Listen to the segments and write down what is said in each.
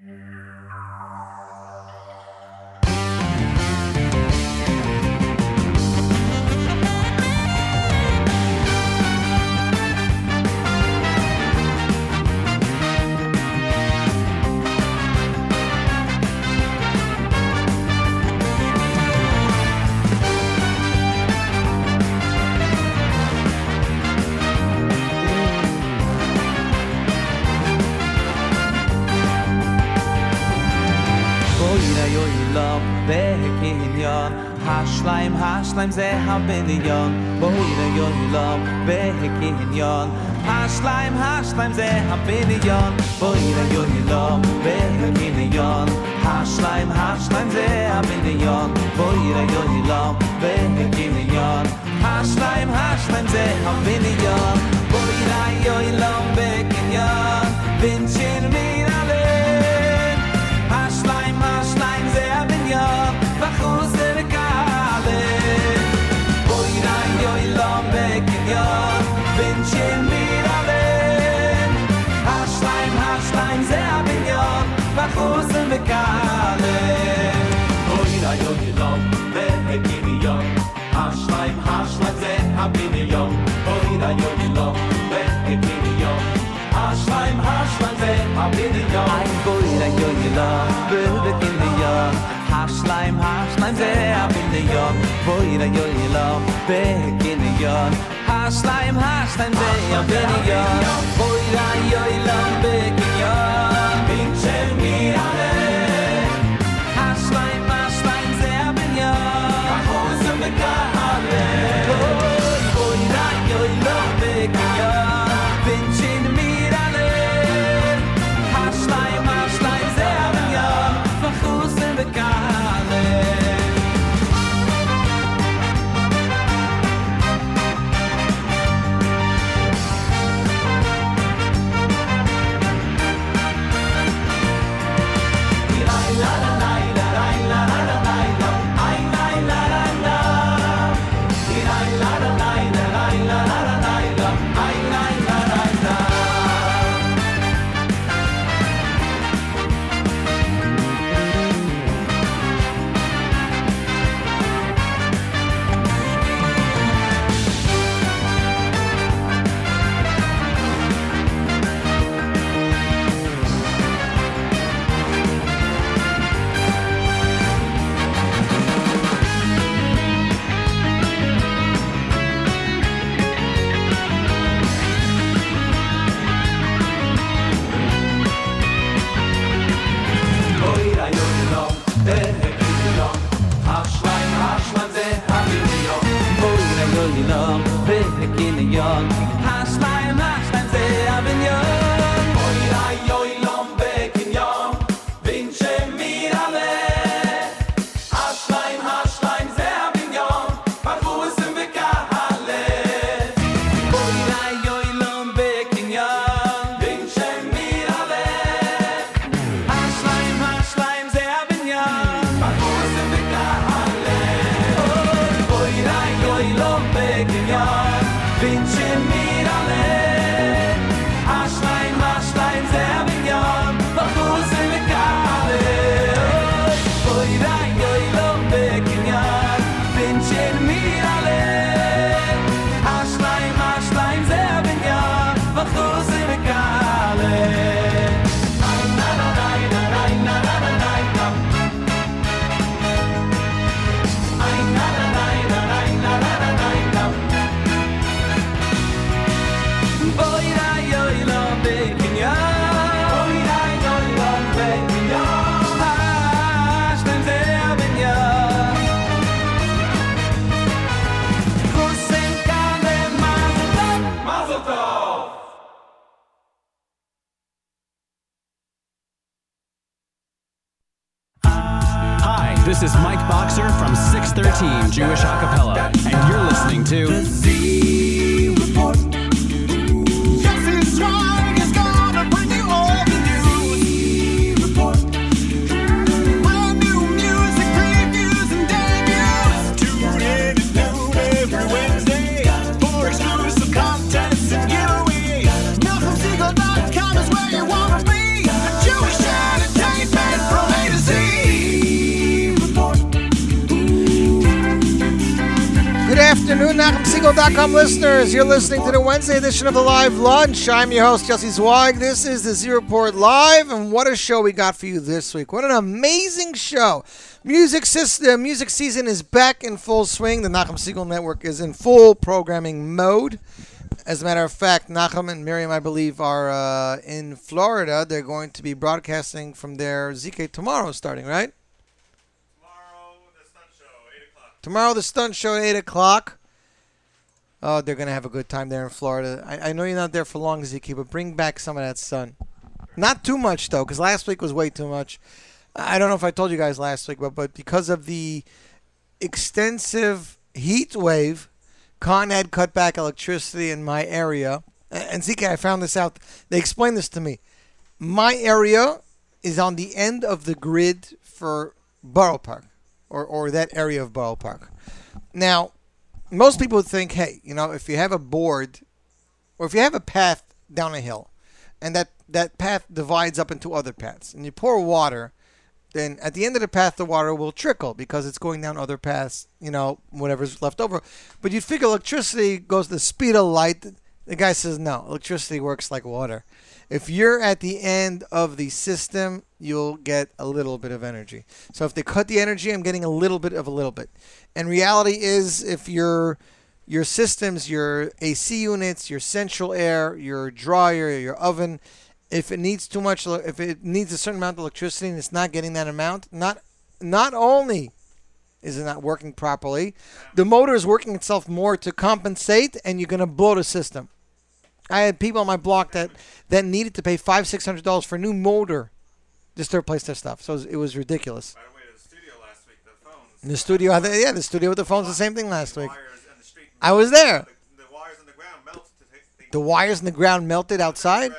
Mm-hmm. bin ich jon bo ihr jon lam Ve Hekin jon ha slime ha ze ha bin ich jon bo ihr jon lam Ve Hekin jon ha slime ha ze ha bin ich jon bo ihr jon lam Ve Hekin jon ha slime ha ze ha bin ich jon bo ihr jon lam Ve Hekin jon bin chin mir I'm in the yard. Hashleim, hashleim, zeh in the yard. Boira yoyla, beg in the yard. Hashleim, hashleim, zeh in the yard. Boira yoyla, beg in the yard. one. Listeners. You're listening to the Wednesday edition of the Live Lunch. I'm your host, Jesse Zweig. This is the Z Report Live, and what a show we got for you this week. What an amazing show. Music system, music season is back in full swing. The Nachum Segal Network is in full programming mode. As a matter of fact, Nachum and Miriam, I believe, are uh, in Florida. They're going to be broadcasting from their ZK tomorrow, starting, right? Tomorrow, the stunt show at 8 o'clock. Oh, they're to have a good time there in Florida. I, I know you're not there for long, Zeke, but bring back some of that sun. Not too much, though, because last week was way too much. I don't know if I told you guys last week, but, but because of the extensive heat wave, Con had cut back electricity in my area. And Zeke, I found this out. They explained this to me. My area is on the end of the grid for Borough Park or, or that area of Borough Park. Now, most people think, hey, you know, if you have a board or if you have a path down a hill and that, that path divides up into other paths and you pour water, then at the end of the path, the water will trickle because it's going down other paths, you know, whatever's left over. But you'd figure electricity goes the speed of light. The guy says, no, electricity works like water. If you're at the end of the system, you'll get a little bit of energy. So if they cut the energy, I'm getting a little bit of a little bit. And reality is, if your your systems, your AC units, your central air, your dryer, your oven, if it needs too much, if it needs a certain amount of electricity and it's not getting that amount, not not only is it not working properly, the motor is working itself more to compensate, and you're going to blow the system. I had people on my block that, that needed to pay five six hundred dollars for a new motor just to replace their stuff. So it was, it was ridiculous. By the way, the studio last week, the phones. In the studio, yeah, the studio with the phones, the same thing last week. wires and the street- I was there. The, the wires on the ground melted. The, The wires in the ground melted outside.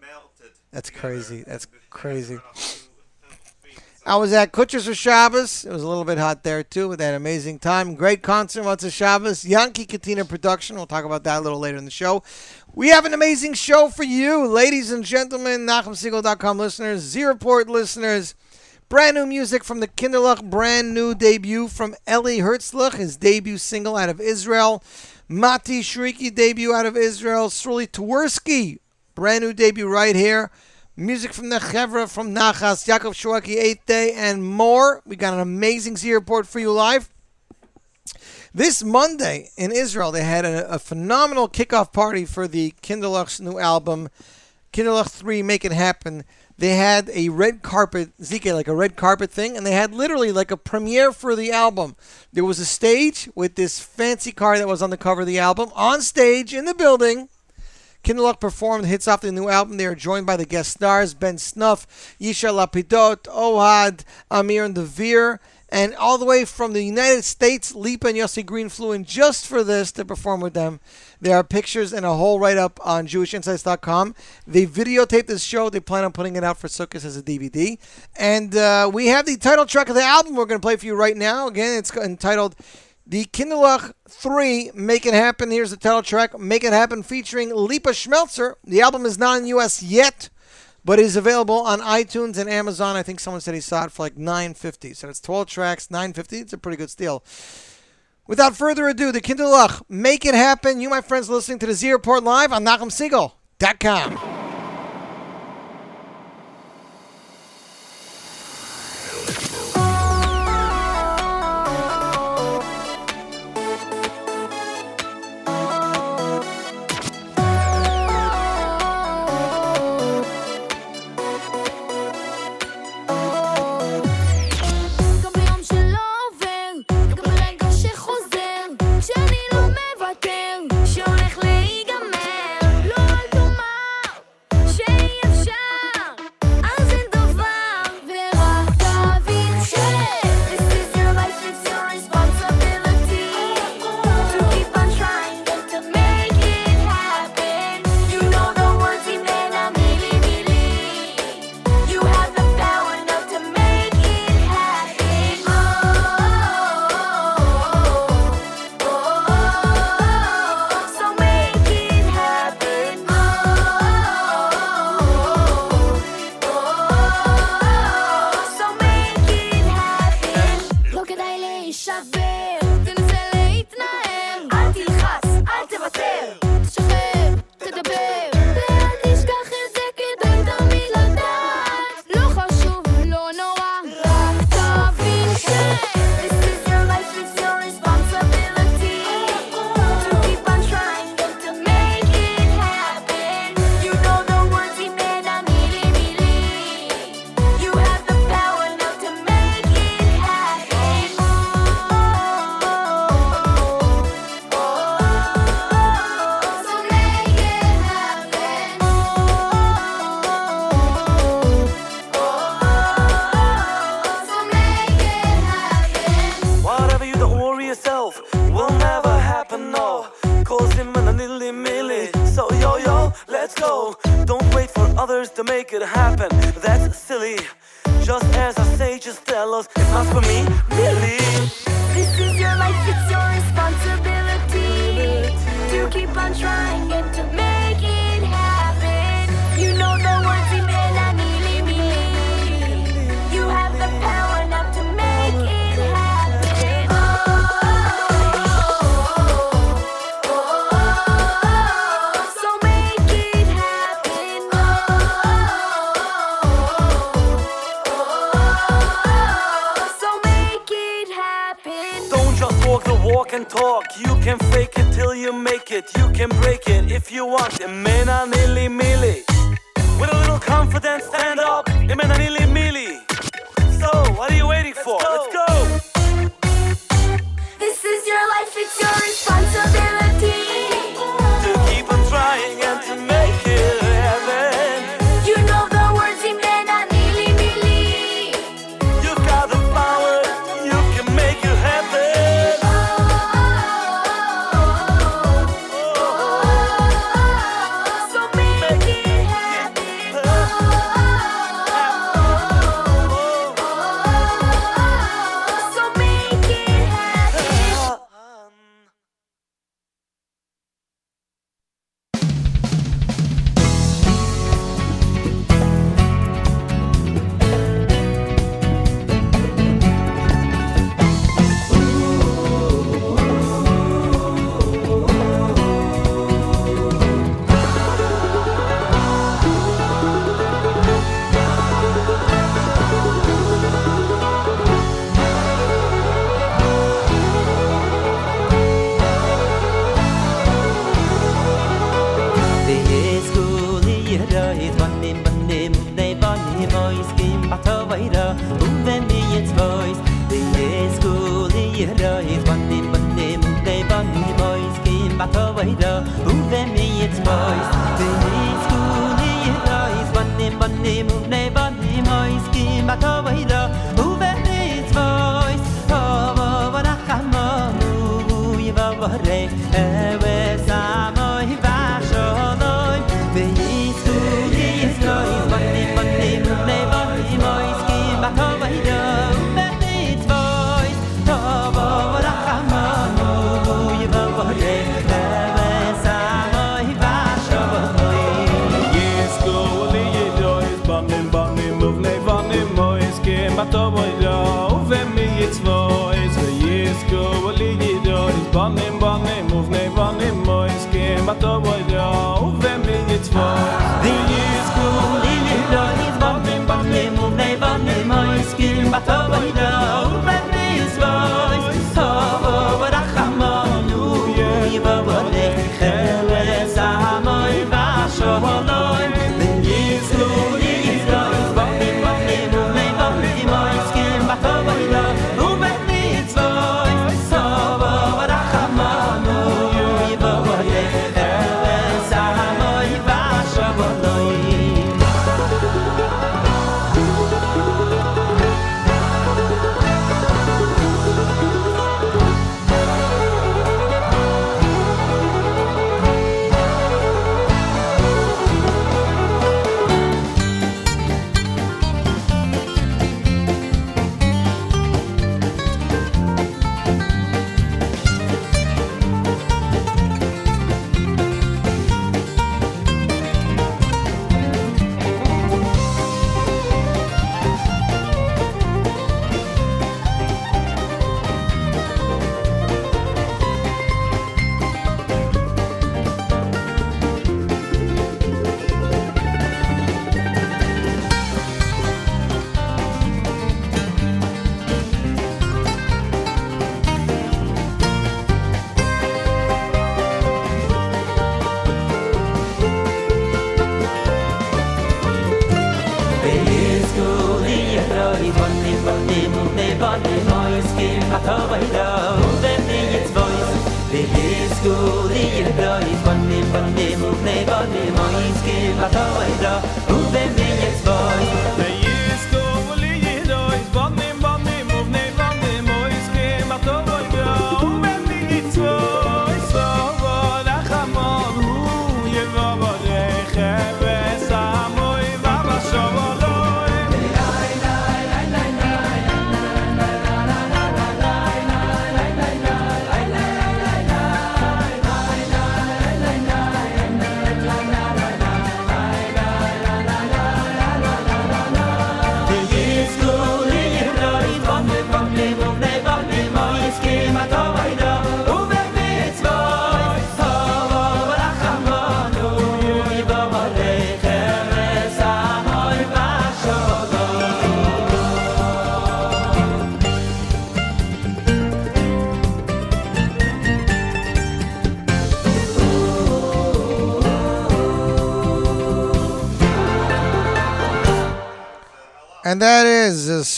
melted. That's crazy. That's crazy. went off two feet. So I was at Kutsher's for Shabbos. It was a little bit hot there too, with that amazing time. Great concert, once a Shabbos. Yankee Katina production. We'll talk about that a little later in the show. We have an amazing show for you, ladies and gentlemen, NachumSegal.com listeners, Z Report listeners. Brand new music from the Kinderlach, brand new debut from Eli Herzlich, his debut single out of Israel. Mati Shriki debut out of Israel. Sruli Tversky, brand new debut right here. Music from the Chevra from Nachas, Yaakov Shwekey, Eighth Day, and more. We got an amazing Z report for you live. This Monday in Israel, they had a, a phenomenal kickoff party for the Kinderlach's new album, Kinderluch 3 Make It Happen. They had a red carpet, ZK, like a red carpet thing, and they had literally like a premiere for the album. There was a stage with this fancy car that was on the cover of the album. On stage in the building, Kinderlach performed hits off the new album. They are joined by the guest stars Ben Snof, Yishai Lapidot, Ohad, Amir and Devere, and all the way from the United States, Lipa and Yossi Green flew in just for this to perform with them. There are pictures and a whole write up on JewishInsights.com. They videotaped this show. They plan on putting it out for Sukkot as a DVD. And uh, we have the title track of the album we're going to play for you right now. Again, it's entitled the Kinderlach 3, Make It Happen. Here's the title track, Make It Happen, featuring Lipa Schmeltzer. The album is not in U.S. yet, but is available on iTunes and Amazon. I think someone said he saw it for like 950 So it's 12 tracks, 950 It's a pretty good steal. Without further ado, the Kinderlach, Make It Happen. You, my friends, listening to the Z Report Live on NachumSegal.com. others to make it happen. That's silly. Just as I say, just tell us it's not for me, really. This is your life, it's your responsibility to keep on trying and to make. can talk, you can fake it till you make it. You can break it if you want. Imena nilly milly. With a little confidence, stand up. Imena nilly milly. So, what are you waiting for?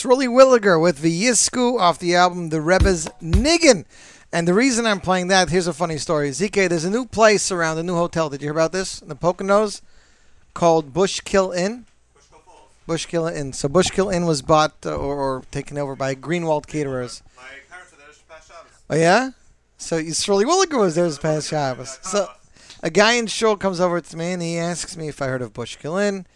Is uh, Williger with the Yisku off the album The Rebbe's Niggin. And the reason I'm playing that, here's a funny story. ZK, there's a new place around a new hotel. Did you hear about this? In the Poconos called Bushkill Inn. Bushkill Inn. So Bushkill Inn was bought uh, or, or taken over by Greenwald Caterers. My parents were there this past Shabbos. Oh yeah. So Shirley Williger was there this past Shabbos. So a guy in Shul comes over to me and he asks me if I heard of Bushkill Inn.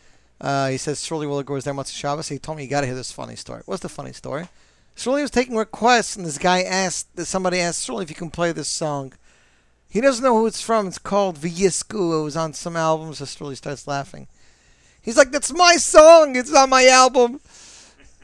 Uh, he says Shirley Williger was there once Shabbos. He told me you got to hear this funny story. What's the funny story? Shirley was taking requests and this guy asked somebody asked Shirley if you can play this song. He doesn't know who it's from. It's called Vyisku. It was on some album. So Shirley starts laughing. He's like, "That's my song. It's on my album."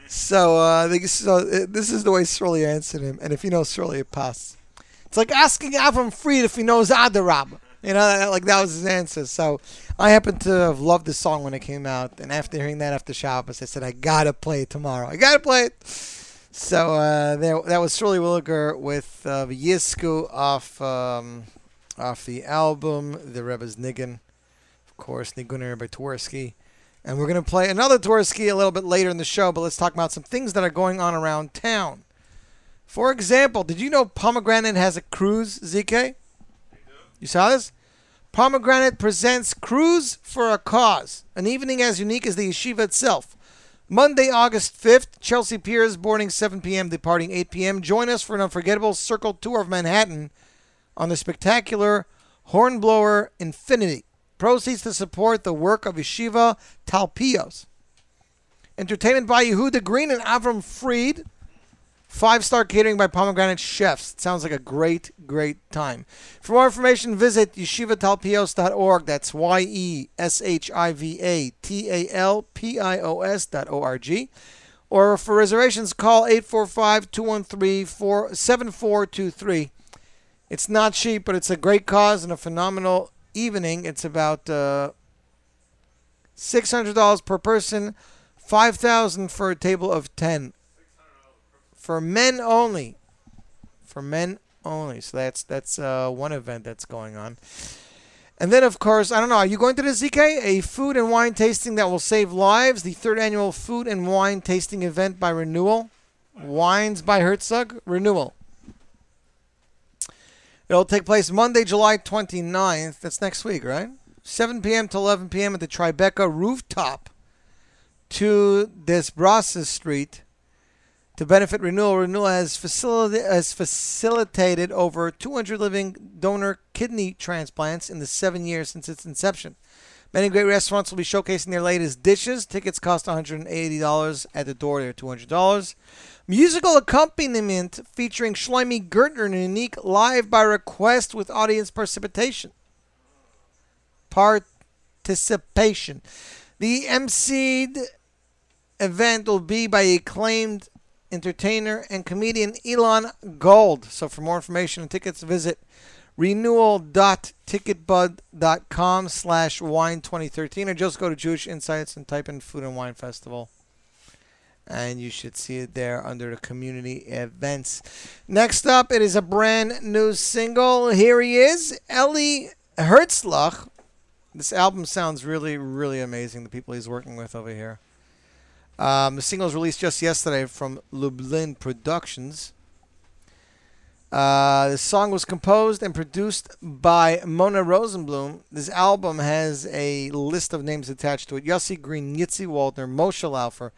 So, uh, uh, this is the way Shirley answered him. And if you know Shirley, it passes. It's like asking Avram Fried if he knows Adarab. You know, like that was his answer. So I happen to have loved the song when it came out, and after hearing that after Shabbos, I said I gotta play it tomorrow. I gotta play it. So uh, there, that was Shirley Williger with uh, Yisku off um, off the album The Rebbe's Niggin, of course, Niguner by Tversky. And we're gonna play another Tversky a little bit later in the show, but let's talk about some things that are going on around town. For example, did you know Pomegranate has a cruise, ZK? You saw this? Pomegranate presents Cruise for a Cause, an evening as unique as the yeshiva itself. Monday, August 5th, Chelsea Piers, boarding 7 p.m., departing 8 p.m. Join us for an unforgettable circle tour of Manhattan on the spectacular Hornblower Infinity. Proceeds to support the work of Yeshiva Talpios. Entertainment by Yehuda Green and Avram Fried. Five star catering by Pomegranate Chefs. It sounds like a great, great time. For more information, visit yeshivatalpios.org. That's Y E S H I V A T A L P I O S dot O R G. Or for reservations, call 845 213 7423. It's not cheap, but it's a great cause and a phenomenal evening. It's about uh, $600 per person, 5000 for a table of 10 for men only. For men only. So that's that's uh, one event that's going on. And then, of course, I don't know. Are you going to the ZK? A food and wine tasting that will save lives. The third annual food and wine tasting event by Renewal. Wines by Herzog. Renewal. It'll take place Monday, July 29th. That's next week, right? 7 p.m. to 11 p.m. at the Tribeca rooftop to Desbrosses Street. To benefit Renewal, Renewal has, has facilitated over 200 living donor kidney transplants in the seven years since its inception. Many great restaurants will be showcasing their latest dishes. Tickets cost $180 at the door. They're $200. Musical accompaniment featuring Shlomi Gertner in a unique live by request with audience participation. Participation. The emceed event will be by acclaimed entertainer and comedian Elon Gold. So for more information and tickets, visit renewal.ticketbud.com slash wine 2013 or just go to Jewish Insights and type in Food and Wine Festival. And you should see it there under the community events. Next up, it is a brand new single. Here he is, Eli Herzlich. This album sounds really, really amazing. The people he's working with over here. Um, the single was released just yesterday from Lublin Productions. Uh, the song was composed and produced by Mona Rosenblum. This album has a list of names attached to it: Yossi Green, Yitzi Waldner, Moshe Laufer,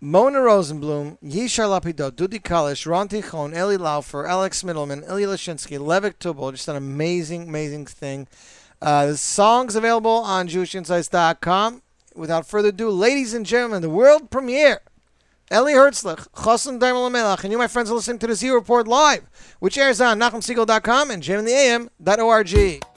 Mona Rosenblum, Yishai Lapidot, Dudi Kalish, Ron Tichon, Eli Laufer, Alex Middleman, Ilya Lashinsky, Levik Tubal. Just an amazing, amazing thing. Uh, the song's available on JewishInsights.com without further ado, ladies and gentlemen, the world premiere. Eli Herzlich, Chosun Daimel Melach, and you, my friends, are listening to the Z Report Live, which airs on NachumSegal.com and JamInTheAM.org.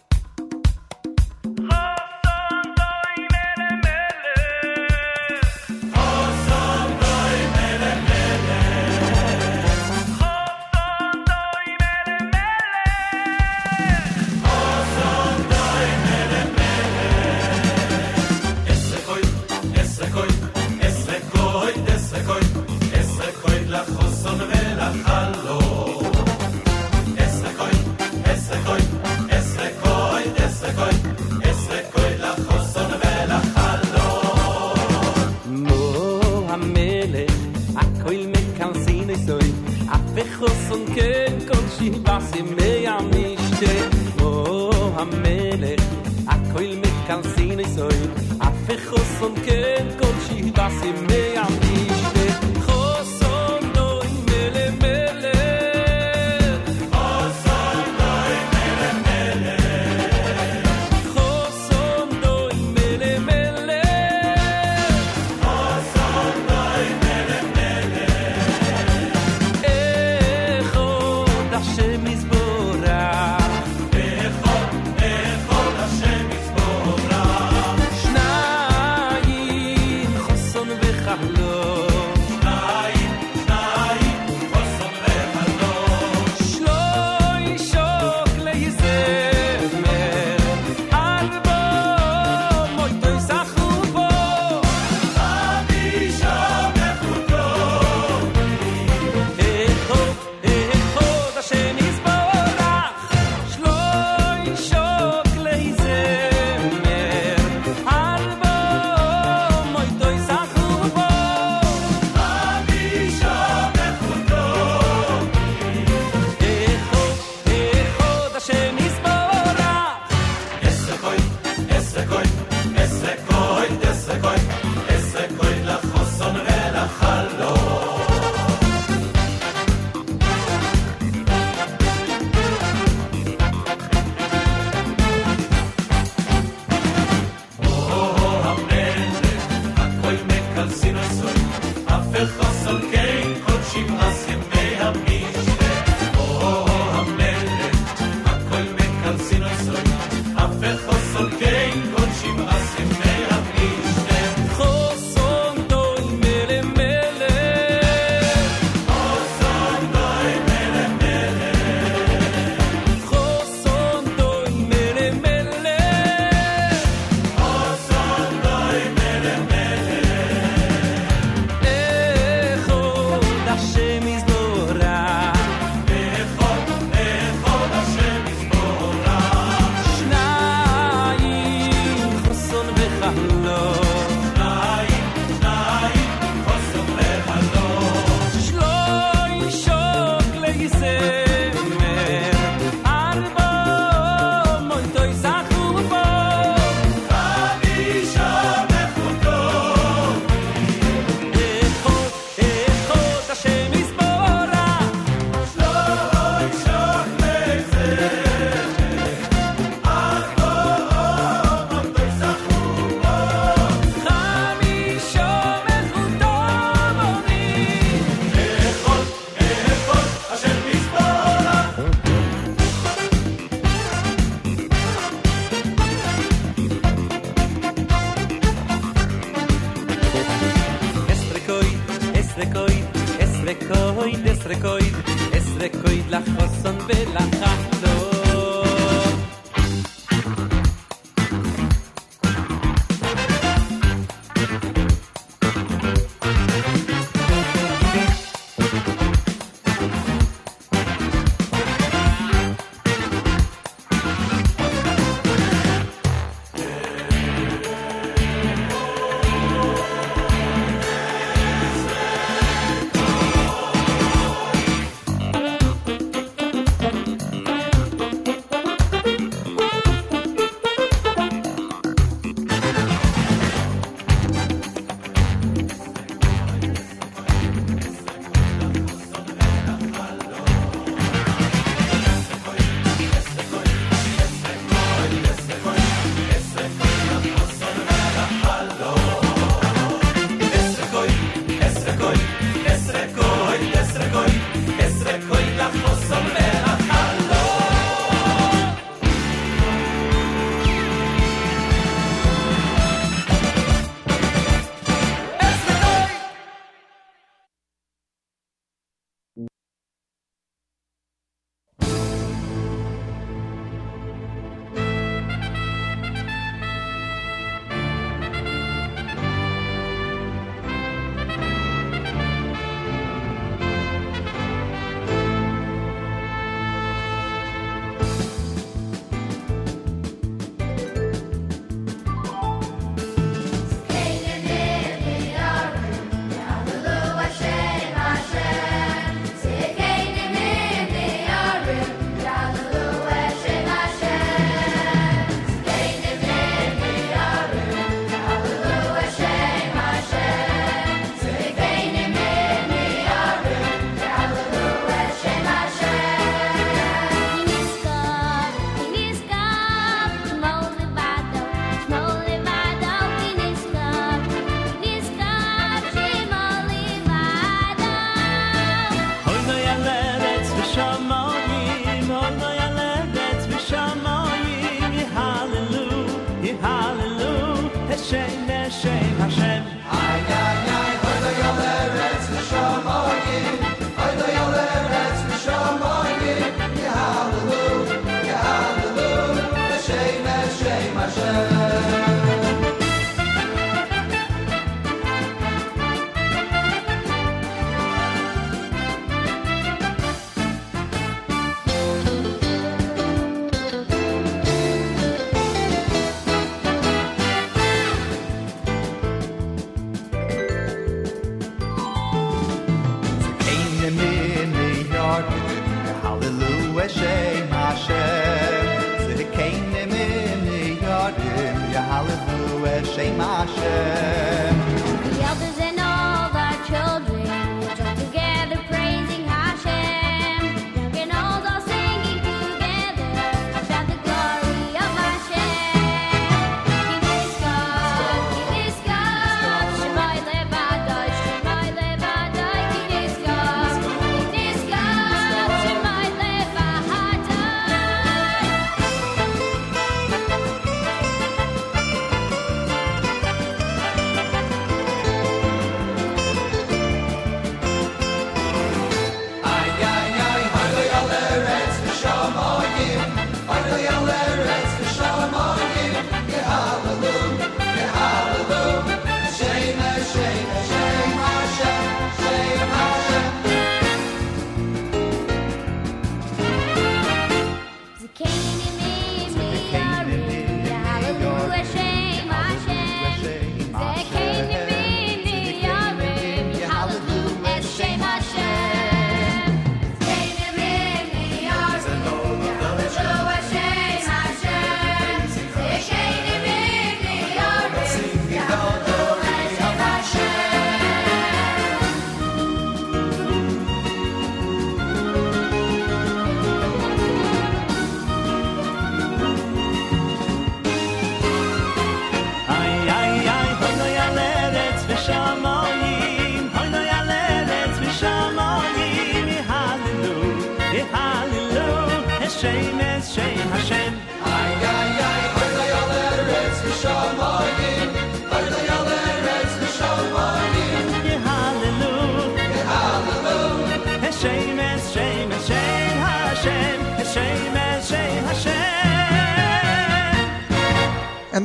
que quand tu vas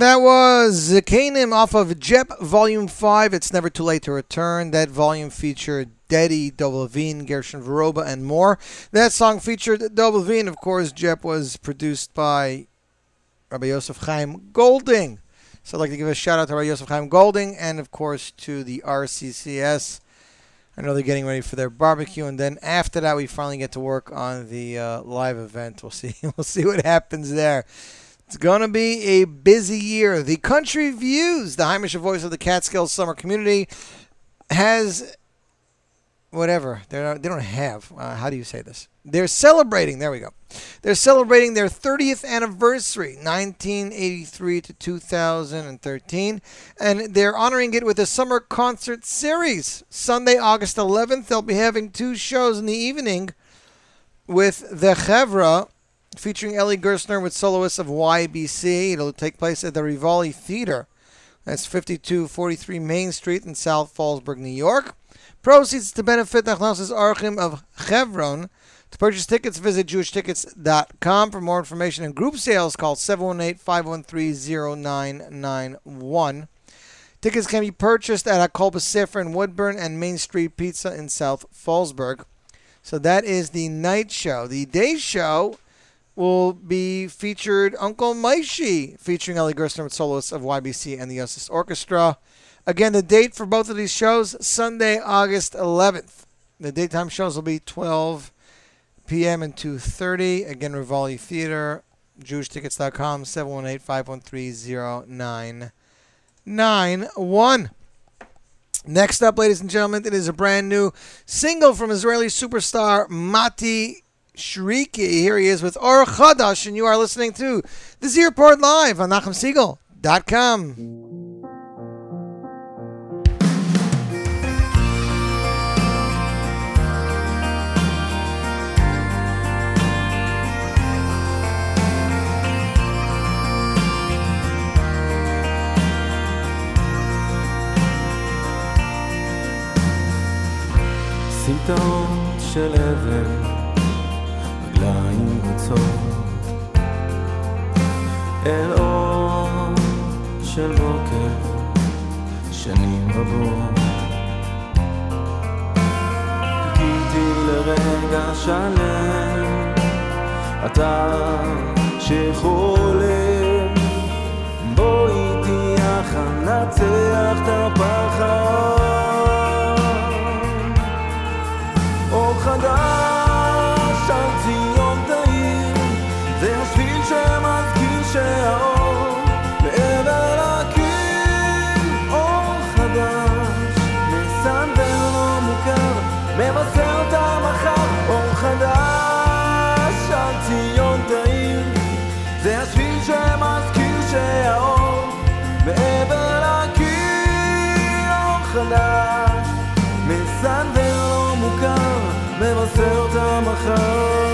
that was Zakanim off of Jep Volume 5. It's Never Too Late to Return. That volume featured Dedi, Dov Levine, Gershon Veroba, and more. That song featured Dov Levine. Of course, Jep was produced by Rabbi Yosef Chaim Golding. So I'd like to give a shout out to Rabbi Yosef Chaim Golding and, of course, to the RCCS. I know they're getting ready for their barbecue, and then after that, we finally get to work on the uh, live event. We'll see. We'll see what happens there. It's going to be a busy year. The Country Views, the Heimish voice of the Catskills summer community, has whatever. They're, they don't have. Uh, how do you say this? They're celebrating. There we go. They're celebrating their 30th anniversary, 1983 to 2013, and they're honoring it with a summer concert series. Sunday, August 11th, they'll be having two shows in the evening with the Chevra featuring Eli Gerstner with soloists of YBC. It'll take place at the Rivoli Theater. That's 5243 Main Street in South Fallsburg, New York. Proceeds to benefit the Chnos's Archim of Chevron. To purchase tickets, visit jewishtickets.com. For more information and group sales, call 718-513-0991. Tickets can be purchased at Akol B'Sefer in Woodbourne and Main Street Pizza in South Fallsburg. So that is the night show. The day show will be featured Uncle Maishi, featuring Eli Gerstner with soloists of YBC and the Yossis Orchestra. Again, the date for both of these shows, Sunday, August 11th. The daytime shows will be 12 p.m. and 2.30. Again, Rivoli Theater, jewishtickets.com, 718-513-0991. Next up, ladies and gentlemen, it is a brand new single from Israeli superstar Mati Shriki. Here he is with Or Chadash, and you are listening to the Z Report Live on NachumSegal.com. סימטון של אל אור של בוקר, שנים רבות. חיכיתי לרגע שלם, אתה שחולם, בוא איתי יחד נצח את הפחד. אור חדש נעשה אותה מחר.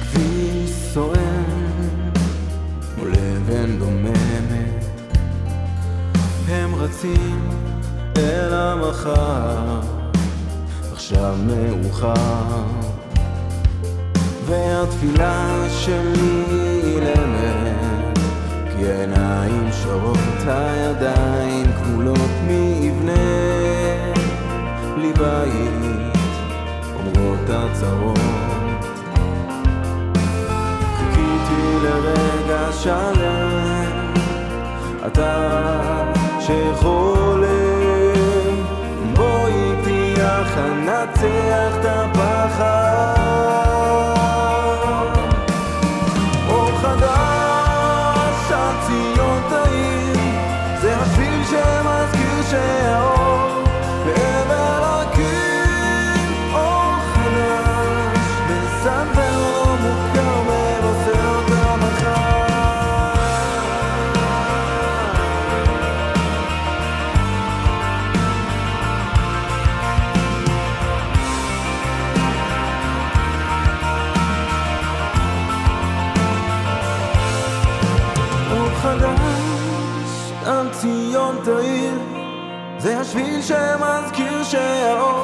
כביש סואן מול אבן דוממת הם רצים אל המחר עכשיו מאוחר, והתפילה שלי אילמת, כי העיניים שרות, הידיים כמולות מאבנה, בלי בית, אומרות הצהרות. חיכיתי לרגע שלם, אתה שחולם, ננצח את הפחד? שמזכיר שהאור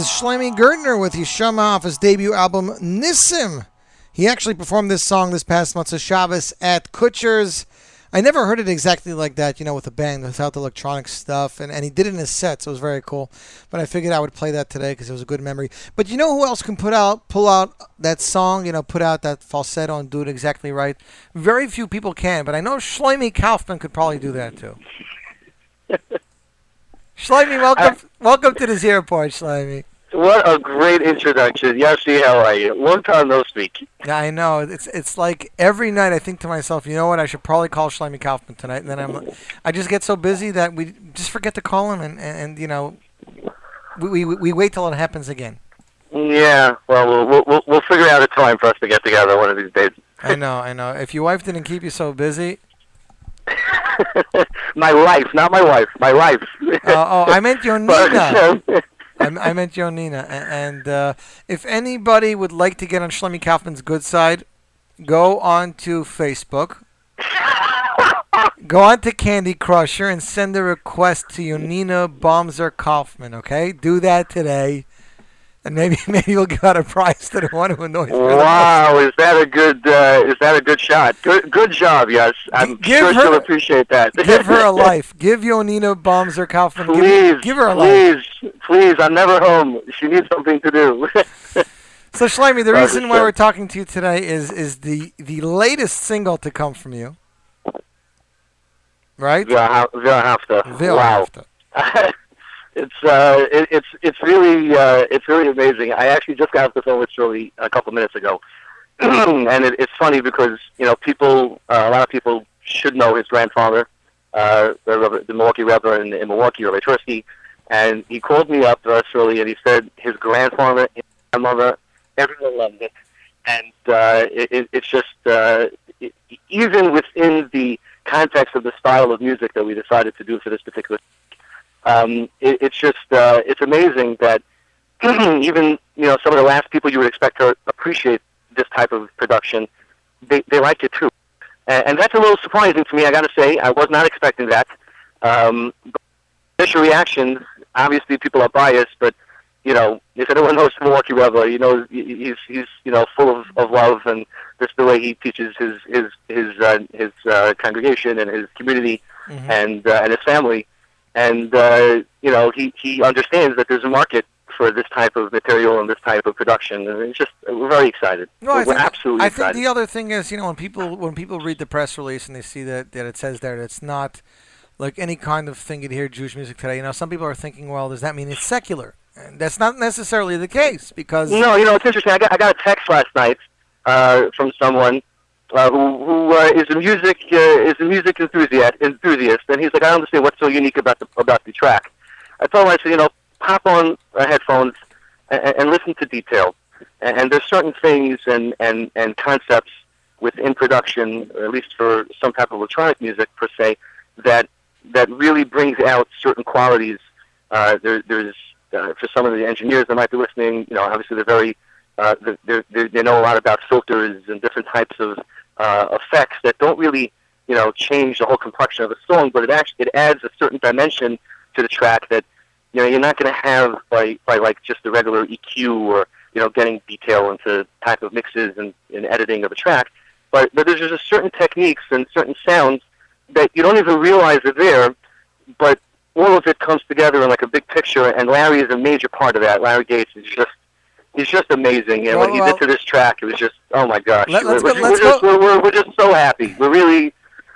is Shlomi Gertner with Yishama off his debut album Nissim. He actually performed this song this past Motzei Shabbos at Kutsher's. I never heard it exactly like that, you know, with a band without the electronic stuff, and, and he did it in his set, so it was very cool. But I figured I would play that today because it was a good memory. But you know who else can put out, pull out that song, you know, put out that falsetto and do it exactly right? Very few people can, but I know Shlomi Kaufman could probably do that too. Shlomi, welcome, welcome to the zero point, Shlomi. What a great introduction. Yossi, how are you? Long time no speak. Yeah, I know. It's it's like every night I think to myself, you know what? I should probably call Shlomi Kaufman tonight, and then I'm, I just get so busy that we just forget to call him, and and, and you know, we, we we wait till it happens again. Yeah, well, we'll, we'll, we'll, we'll figure out a time for us to get together one of these days. I know, I know. If your wife didn't keep you so busy, my life, not my wife, my life. uh, oh, I meant your Nina. I, I meant your Nina. And uh, if anybody would like to get on Shlomi Kaufman's good side, go on to Facebook. Go on to Candy Crusher and send a request to Yonina Bomzer Kaufman, okay? Do that today. And maybe maybe you'll give out a prize to the one who annoys me. wow, is that a good uh, is that a good shot? Good good job, yes. I'm give sure her- she'll appreciate that. Give her a life. Give Yonina Nina Bomzer Kaufman. Give, Please, give her a life. please, please. I'm never home. She needs something to do. So Shlomi, the reason why we're talking to you today is is the the latest single to come from you, right? We'll have to. Wow. It's uh, it, it's it's really uh, it's really amazing. I actually just got off the phone with Shirley a couple minutes ago, and it, it's funny because you know people, uh, a lot of people should know his grandfather, uh, the, the Milwaukee Rebbe in, in Milwaukee, Rabbi Twerski, and he called me up uh, Shirley, and he said his grandfather, his grandmother, everyone loved it, and uh, it, it, it's just uh, it, even within the context of the style of music that we decided to do for this particular um, it, it's just uh, it's amazing that even you know some of the last people you would expect to appreciate this type of production, they they liked it too, and, and that's a little surprising to me. I got to say, I was not expecting that. Um, but initial reactions, obviously, people are biased, but you know, if anyone knows Milwaukee Rebbe, you know he's he's you know full of, of love and just the way he teaches his his his uh, his uh, congregation and his community and uh, and his family, and uh, you know he he understands that there's a market for this type of material and this type of production, and it's just we're very excited. No, I we're, think, absolutely I excited. think the other thing is, you know, when people when people read the press release and they see that, that it says there that it's not like any kind of thing you'd hear Jewish music today. You know, some people are thinking, well, does that mean it's secular? And that's not necessarily the case because No, you know it's interesting. I got I got a text last night uh, from someone uh, who who uh, is a music uh, is a music enthusiast enthusiast, and he's like, I don't understand what's so unique about the about the track. I told him I said, you know, pop on uh, headphones and, and listen to detail. And, and there's certain things and, and, and concepts within production, at least for some type of electronic music per se, that that really brings out certain qualities. Uh, there, there's uh, for some of the engineers that might be listening, you know, obviously they're very uh, they they know a lot about filters and different types of uh, effects that don't really you know change the whole complexion of a song, but it actually it adds a certain dimension to the track that you know you're not going to have by by like just the regular EQ or you know getting detail into type of mixes and, and editing of a track, but but there's just certain techniques and certain sounds that you don't even realize are there, but all of it comes together in like a big picture, and Larry is a major part of that. Larry Gates is just he's just amazing, and Well, what he well- did to this track, it was just oh my gosh, Let- we're, go- we're, just, we're, we're, just so happy. We're really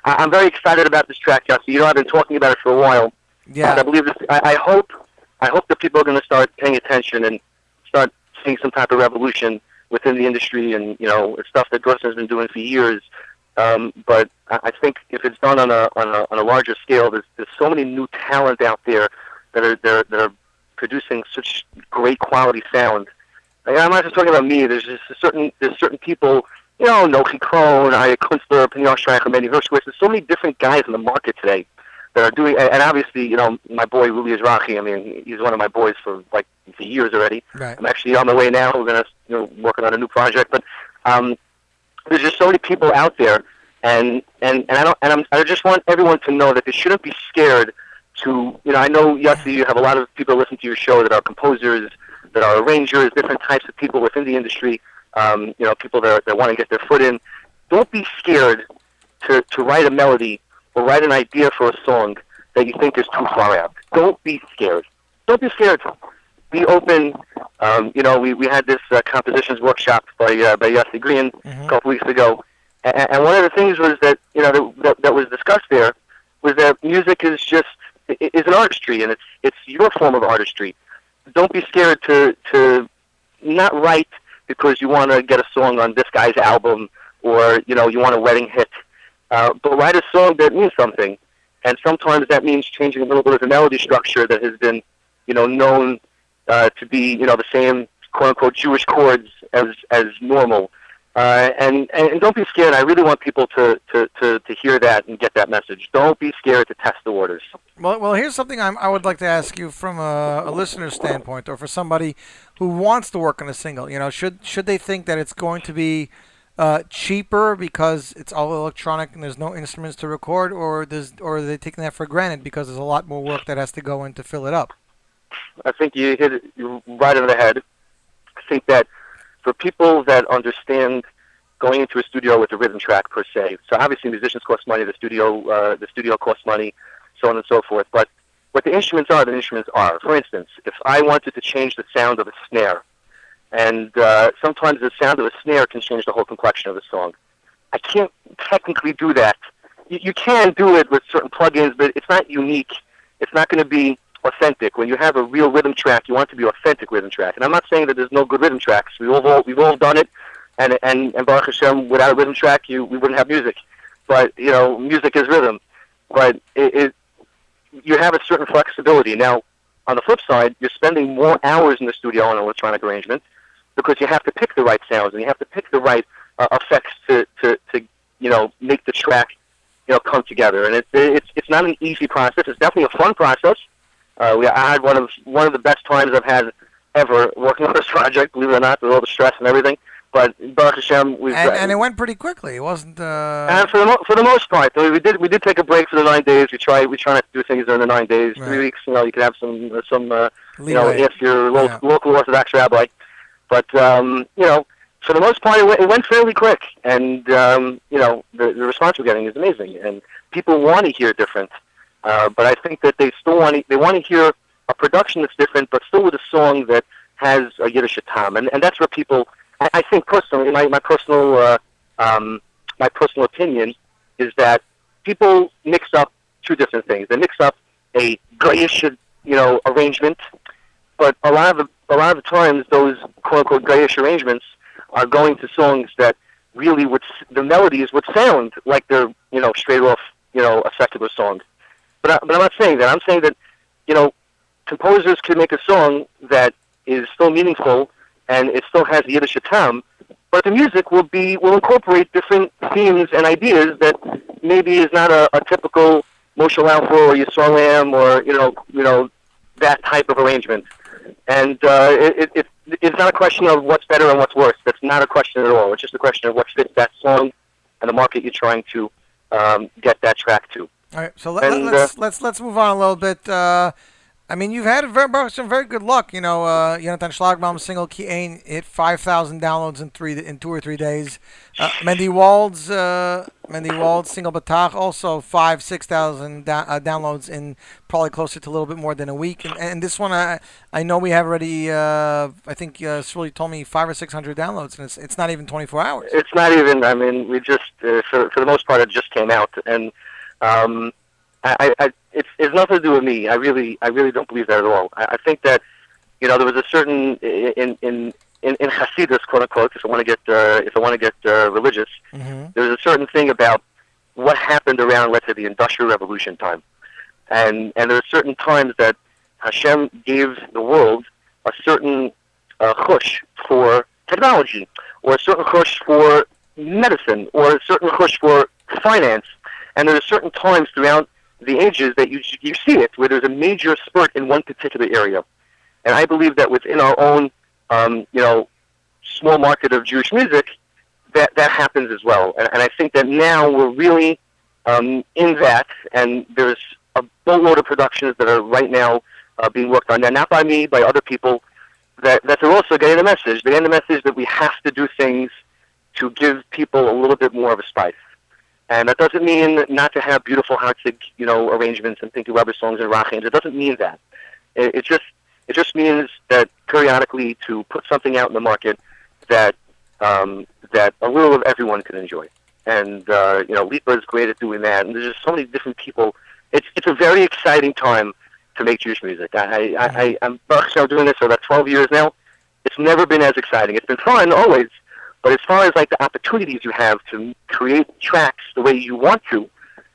I'm very excited about this track, Jesse. You know, I've been talking about it for a while. Yeah. And I believe this. I, I hope, I hope that people are going to start paying attention and start seeing some type of revolution within the industry, and you know, stuff that Gerson has been doing for years. Um, but I I think if it's done on a on a on a larger scale, there's there's so many new talent out there that are that are, that are producing such great quality sound. Like, I'm not just talking about me. There's just a certain there's certain people, you know, Nochi Krohn, Aya Kunstler, Peniel Streicher, Manny Hirschwitz. There's so many different guys in the market today that are doing. And obviously, you know, my boy Ruli Izrahi. I mean, he's one of my boys for like for years already. Right. I'm actually on the way now. We're gonna you know working on a new project, but um, there's just so many people out there, and and and I don't and I'm, I just want everyone to know that they shouldn't be scared to you know I know Yossi, you have a lot of people listen to your show that are composers, that are arrangers, different types of people within the industry. Um, you know, people that, that want to get their foot in. Don't be scared to, to write a melody or write an idea for a song that you think is too far out. Don't be scared. Don't be scared. Be open. Um, you know, we, we had this uh, compositions workshop by uh, by Yossi Green a couple weeks ago, and, and one of the things was that you know that, that, that was discussed there was that music is just is an artistry, and it's it's your form of artistry. Don't be scared to to not write because you want to get a song on this guy's album or you know you want a wedding hit, uh, but write a song that means something. And sometimes that means changing a little bit of the melody structure that has been, you know, known uh, to be, you know, the same quote unquote Jewish chords as as normal. Uh, and, and don't be scared. I really want people to, to, to, to hear that and get that message. Don't be scared to test the waters. Well, well, here's something I'm, I would like to ask you from a, a listener's standpoint, or for somebody who wants to work on a single. You know, should should they think that it's going to be uh, cheaper because it's all electronic and there's no instruments to record, or does or are they taking that for granted because there's a lot more work that has to go in to fill it up? I think you hit it right on the head. I think that for people that understand going into a studio with a rhythm track per se, so obviously musicians cost money, the studio uh, the studio costs money, so on and so forth. But what the instruments are, the instruments are. For instance, if I wanted to change the sound of a snare, and uh, sometimes the sound of a snare can change the whole complexion of a song. I can't technically do that. You, you can do it with certain plugins, but it's not unique. It's not going to be authentic. When you have a real rhythm track, you want it to be authentic rhythm track. And I'm not saying that there's no good rhythm tracks. We've all we've all done it, and and and Baruch Hashem, without a rhythm track, you we wouldn't have music. But you know, music is rhythm. But it, it you have a certain flexibility. Now, on the flip side, you're spending more hours in the studio on an electronic arrangement because you have to pick the right sounds and you have to pick the right uh, effects to, to, to you know make the track you know come together. And it's it's it's not an easy process. It's definitely a fun process. Uh, we I had one of one of the best times I've had ever working on this project. Believe it or not, with all the stress and everything. But Baruch Hashem, we've And, and it went pretty quickly. It wasn't. Uh, and for the mo- for the most part, though, we did we did take a break for the nine days. We try we try not to do things during the nine days. Three weeks, you know, you can have some uh, some uh, you know if you're lo- Yeah. local Orthodox rabbi. But um, you know, for the most part, it went, it went fairly quick, and um, you know, the, the response we're getting is amazing, and people want to hear different. Uh, but I think that they still want to, they want to hear a production that's different, but still with a song that has a Yiddish tam, and and that's where people. I, I think personally, my my personal uh, um, my personal opinion is that people mix up two different things. They mix up a grayish, you know, arrangement, but a lot of the, a lot of the times those quote unquote grayish arrangements are going to songs that really would the melodies would sound like they're you know straight off you know a secular song. But I, but I'm not saying that. I'm saying that you know composers can make a song that is still meaningful and it still has Yiddish tam, but the music will be will incorporate different themes and ideas that maybe is not a, a typical Moshe Laufer or Yisroel Lamm or you know you know that type of arrangement. And uh, it, it, it's not a question of what's better and what's worse. That's not a question at all. It's just a question of what fits that song and the market you're trying to um, get that track to. All right, so let, And, let, us let's let's move on a little bit. Uh, I mean, you've had very, some very good luck. You know, uh, Jonathan Schlagbaum's single "Ki Ein" hit five thousand downloads in three in two or three days. Uh, Mendy Wald's uh, Mendy Wald's single "Batach" also five six thousand uh, downloads in probably closer to a little bit more than a week. And, and this one, I I know we have already. Uh, I think uh, Shirley told me five or six hundred downloads, and it's it's not even twenty four hours. It's not even. I mean, we just uh, for for the most part, it just came out, and um, I, I, it's it's nothing to do with me. I really I really don't believe that at all. I, I think that you know there was a certain in in in, in Hasidus, quote unquote, if I want to get uh, if I want to get uh, religious, Mm-hmm. there was a certain thing about what happened around let's say the Industrial Revolution time, and and there are certain times that Hashem gave the world a certain uh, chush for technology, or a certain chush for medicine, or a certain chush for finance, and there are certain times throughout the ages that you you see it where there's a major spurt in one particular area, and I believe that within our own um, you know small market of Jewish music, that that happens as well, and, and I think that now we're really um, in that, and there's a, boatload of productions that are right now uh, being worked on. Now, not by me, by other people. That that they're also getting the message. They're getting the message that we have to do things to give people a little bit more of a spice. And that doesn't mean not to have beautiful Hartzig, you know, arrangements and Pinky Weber songs and Rachims. It doesn't mean that. It, it just it just means that periodically to put something out in the market that um, that a little of everyone can enjoy. And uh, you know, Lipa is great at doing that. And there's just so many different people. It's it's a very exciting time to make Jewish music. I I, I I'm doing this for about 12 years now. It's never been as exciting. It's been fun always, but as far as like the opportunities you have to create tracks the way you want to,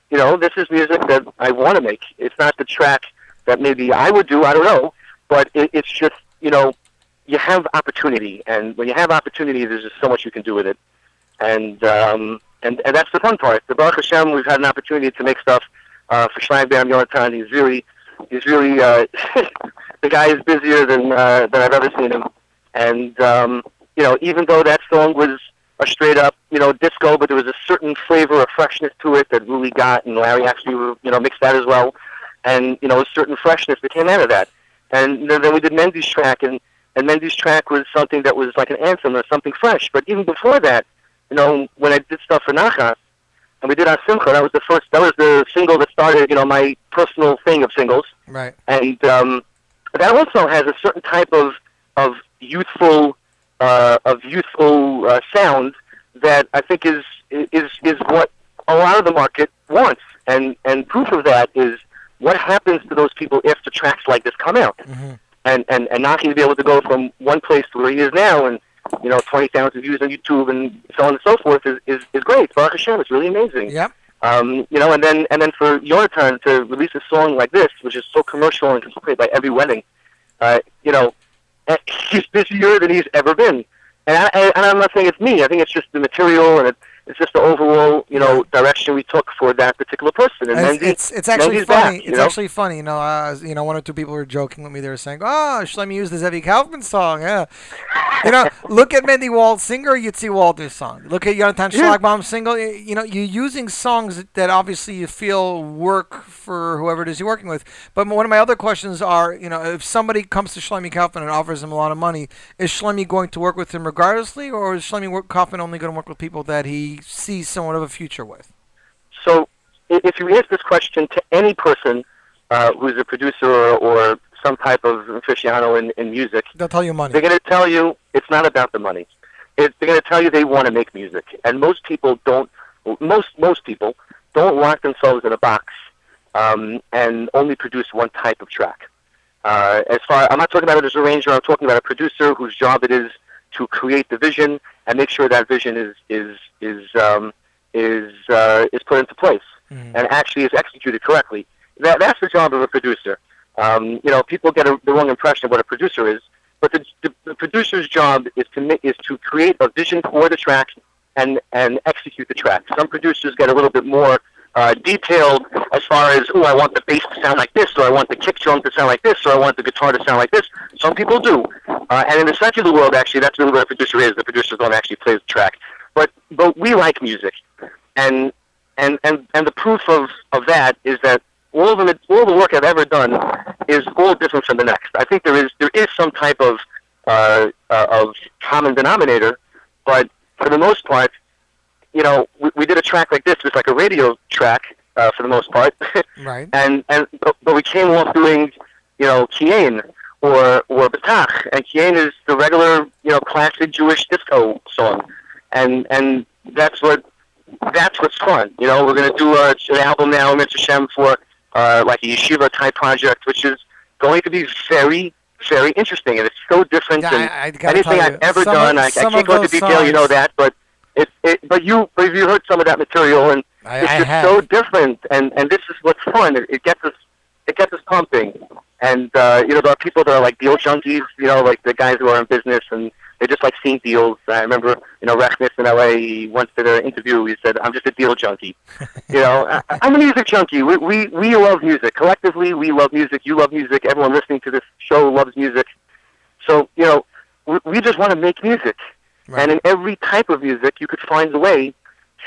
you know, this is music that I want to make. It's not the track that maybe I would do. I don't know, but it, it's just you know, you have opportunity, and when you have opportunity, there's just so much you can do with it, and um, and and that's the fun part. The Baruch Hashem, we've had an opportunity to make stuff uh, for Schleimbaum Yonatan. He's really, he's really, uh, the guy is busier than uh, than I've ever seen him, and um, you know, even though that song was a straight up, you know, disco, but there was a certain flavor of freshness to it that Ruli got, and Larry actually, you know, mixed that as well, and you know, a certain freshness that came out of that. And then then we did Mendy's track, and and Mendy's track was something that was like an anthem or something fresh. But even before that, you know, when I did stuff for Nachas, and we did our Simcha, that was the first, that was the single that started, you know, my personal thing of singles. Right. And um, that also has a certain type of of youthful uh, of youthful uh, sound that I think is is is what a lot of the market wants. And and proof of that is what happens to those people after tracks like this come out. And and and Naki to be able to go from one place to where he is now, and you know, twenty thousand views on YouTube and so on and so forth is is, is great. Baruch Hashem, it's really amazing. Yep. Um, you know, and then and then for Yonatan to release a song like this, which is so commercial and played by every wedding, uh, you know, he's busier than he's ever been. And, I, and I'm not saying it's me. I think it's just the material and it, it's just the overall, you know, direction we took for that particular person. And It's, Mendy- it's, it's actually Mendy's funny. back, it's know? actually funny. You know, uh, you know, one or two people were joking with me. They were saying, "Oh, Shlomi used the Zevi Kaufman song." Yeah. you know, look at Mendy Wald singer, Yitzi Walter's song. Look at Yonatan Yeah. Schlagbaum single. You know, you're using songs that obviously you feel work for whoever it is you're working with. But one of my other questions are, you know, if somebody comes to Shlomi Kaufman and offers him a lot of money, is Shlomi going to work with him regardlessly, or is Shlomi Kaufman only going to work with people that he sees somewhat of a future with? So, if you ask this question to any person uh, who's a producer or, or some type of aficionado in, in music, They'll tell you money. they're going to tell you it's not about the money. It, they're going to tell you they want to make music, and most people don't. Most most people don't lock themselves in a box um, and only produce one type of track. Uh, as far, I'm not talking about it as a arranger. I'm talking about a producer whose job it is to create the vision and make sure that vision is is is um, is uh, is put into place and actually is executed correctly. That that's the job of a producer. Um, you know, people get a, the wrong impression of what a producer is, but the, the, the producer's job is to ma- is to create a vision for the track and and execute the track. Some producers get a little bit more uh, detailed as far as, oh, I want the bass to sound like this, or I want the kick drum to sound like this, or I want the guitar to sound like this. Some people do, uh, and in the secular world, actually, that's really what a producer is. The producer don't actually play the track, but but we like music, and and and and the proof of of that is that all of the all the work I've ever done is all different from the next. I think there is there is some type of uh, uh, of common denominator, but for the most part, you know, we, we did a track like this. It was like a radio track uh, for the most part, Right. and and but, but we came off doing you know Ki Ein or or Batach, and Ki Ein is the regular you know classic Jewish disco song, and and that's what that's what's fun. You know, we're gonna do a, an album now, Mr. Shem, for uh, like a yeshiva type project, which is going to be very very interesting, and it's so different Yeah, than I- I anything I've you, ever some done. I, I can't go into detail, you know that, but it, it but you but you heard some of that material, and I- it's I just have. so different, and and this is what's fun. It, it gets us it gets us pumping, and uh, you know there are people that are like deal junkies, you know, like the guys who are in business and they just like seeing deals. I remember, you know, Rechnis in LA he once did an interview. He said, "I'm just a deal junkie." you know, I, I'm a music junkie. We, we we love music collectively. We love music. You love music. Everyone listening to this show loves music. So you know, we, we just want to make music, and in every type of music, you could find a way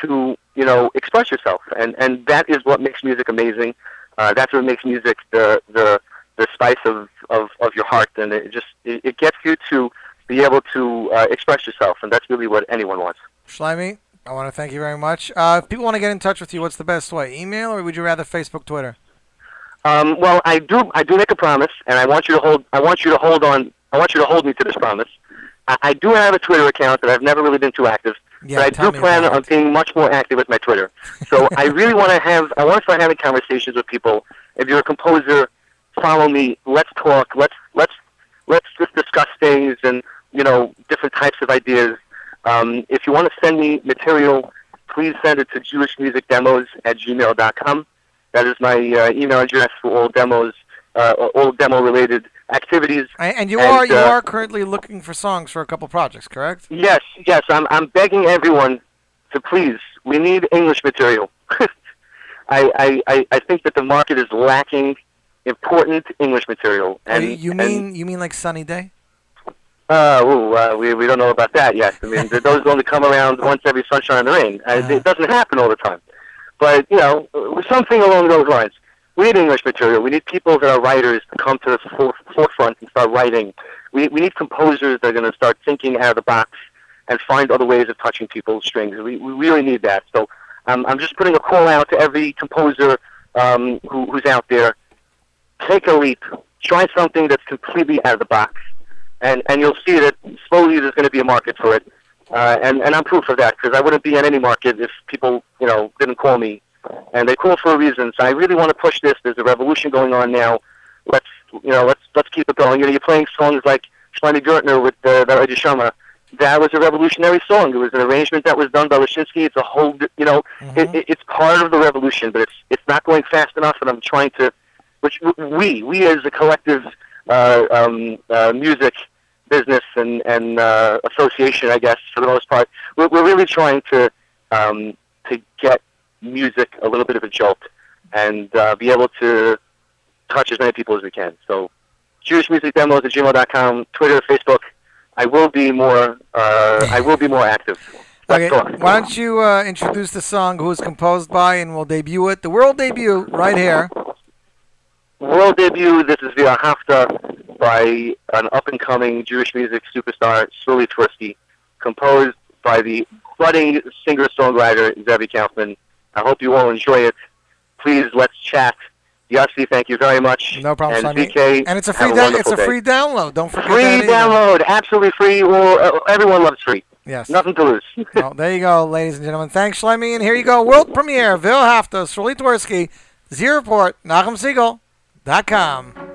to you know express yourself, and and that is what makes music amazing. Uh, that's what makes music the the the spice of, of, of your heart, and it just it, it gets you to be able to uh, express yourself, and that's really what anyone wants. Shlomi, I want to thank you very much. Uh, if people want to get in touch with you, what's the best way? Email or would you rather Facebook, Twitter? Um, well, I do I do make a promise, and I want you to hold I want you to hold on I want you to hold me to this promise. I, I do have a Twitter account that I've never really been too active, Yeah, but I do plan on being much more active with my Twitter. So I really want to have I want to start having conversations with people. If you're a composer, follow me. Let's talk. Let's let's let's just discuss things and you know different types of ideas. Um, if you want to send me material, please send it to jewishmusicdemos at gmail.com. That is my uh, email address for all demos, uh, all demo-related activities. And, and you are you uh, are currently looking for songs for a couple projects, correct? Yes, yes. I'm I'm begging everyone to please. We need English material. I, I, I, think that the market is lacking important English material. Oh, And you, you and- mean you mean like Sunny Day? Uh, ooh, uh, we we don't know about that yet. I mean, those only come around once every sunshine and rain. Uh, it doesn't happen all the time. But you know, uh, something along those lines. We need English material. We need people that are writers to come to the forefront and start writing. We we need composers that are going to start thinking out of the box and find other ways of touching people's strings. We we really need that. So um, I'm just putting a call out to every composer um, who, who's out there. Take a leap. Try something that's completely out of the box and and you'll see that slowly there's going to be a market for it. Uh, and and I'm proof of that because I wouldn't be in any market if people you know didn't call me, and they call for a reason. So I really want to push this. There's a revolution going on now. Let's you know let's let's keep it going. You know you're playing songs like Shlomi Gertner with uh, Edi Sharma. That was a revolutionary song. It was an arrangement that was done by Lashinsky. It's a whole, you know, it, it, it's part of the revolution, but it's it's not going fast enough. And I'm trying to, which we we as a collective uh, um, uh, music business and and uh, association, I guess, for the most part, we're, we're really trying to um, to get music a little bit of a jolt and uh, be able to touch as many people as we can. So, JewishMusicDemos at gmail.com, Twitter, Facebook. I will be more. Uh, I will be more active. Okay, Let's talk. why don't you uh, introduce the song, who is composed by, and we'll debut it. The world debut right here. World debut. This is via Hafta by an up-and-coming Jewish music superstar, Shirley Twerski, composed by the budding singer-songwriter Zevi Kaufman. I hope you all enjoy it. Please let's chat. Yossi, thank you very much. No problem, And. And it's a free a down. It's a wonderful day. free download. Don't forget Free download, absolutely free. Well, uh, everyone loves free. Yes. Nothing to lose. well, there you go, ladies and gentlemen. Thanks, Shlomi. And here you go. World premiere. Vil Hafta, Shirley Twerski, Z Report, NachumSegal.com.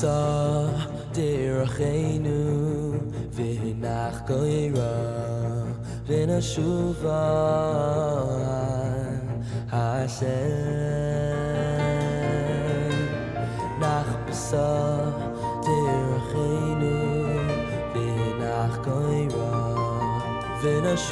sa der khaynu ve nach koira ve na shuva ha se nach sa der khaynu ve nach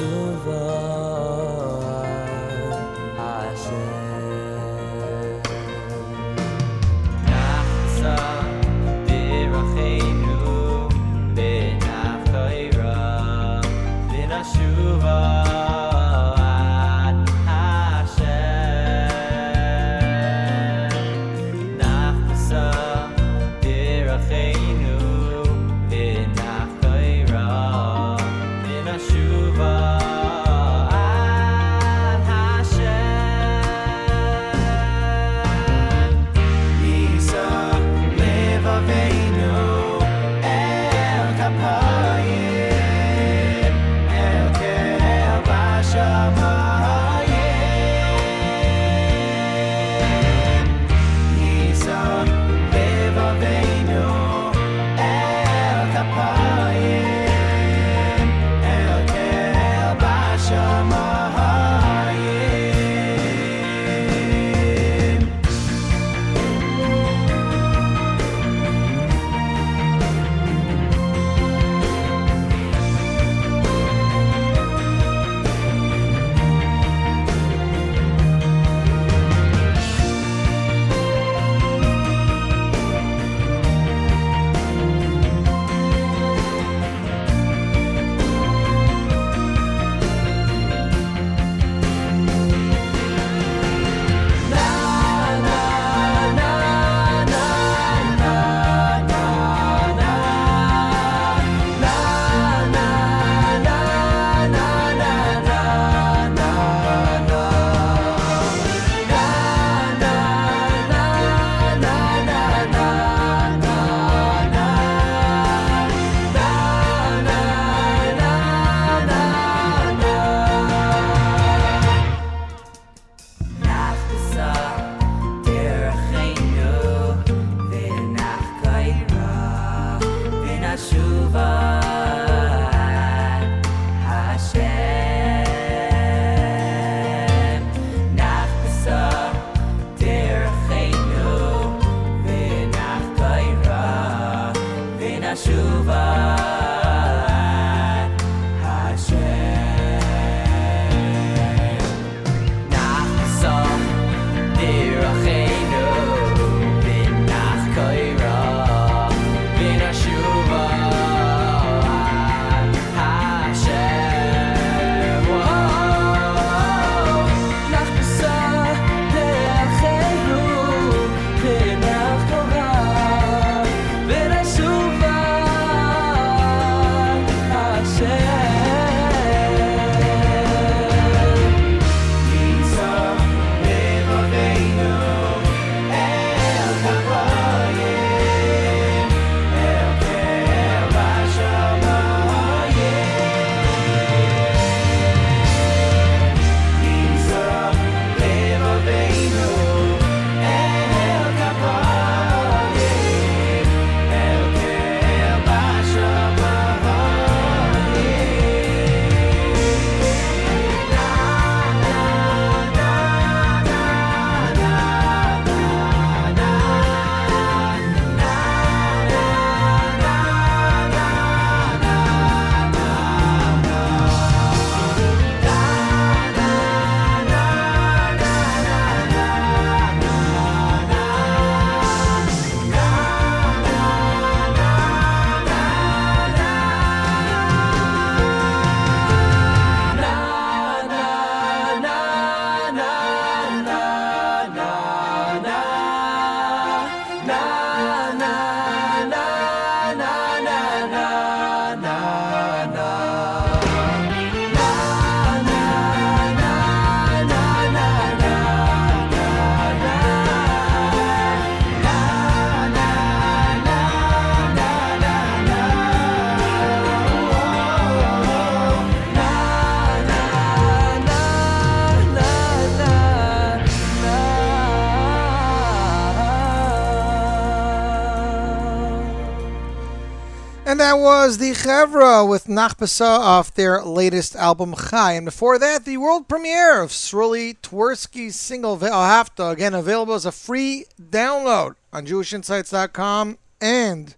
that was the Chevra with Nachpesa off their latest album Chai. And before that, the world premiere of Sruli Twerski's single Ve'ahafta, oh, again available as a free download on JewishInsights.com and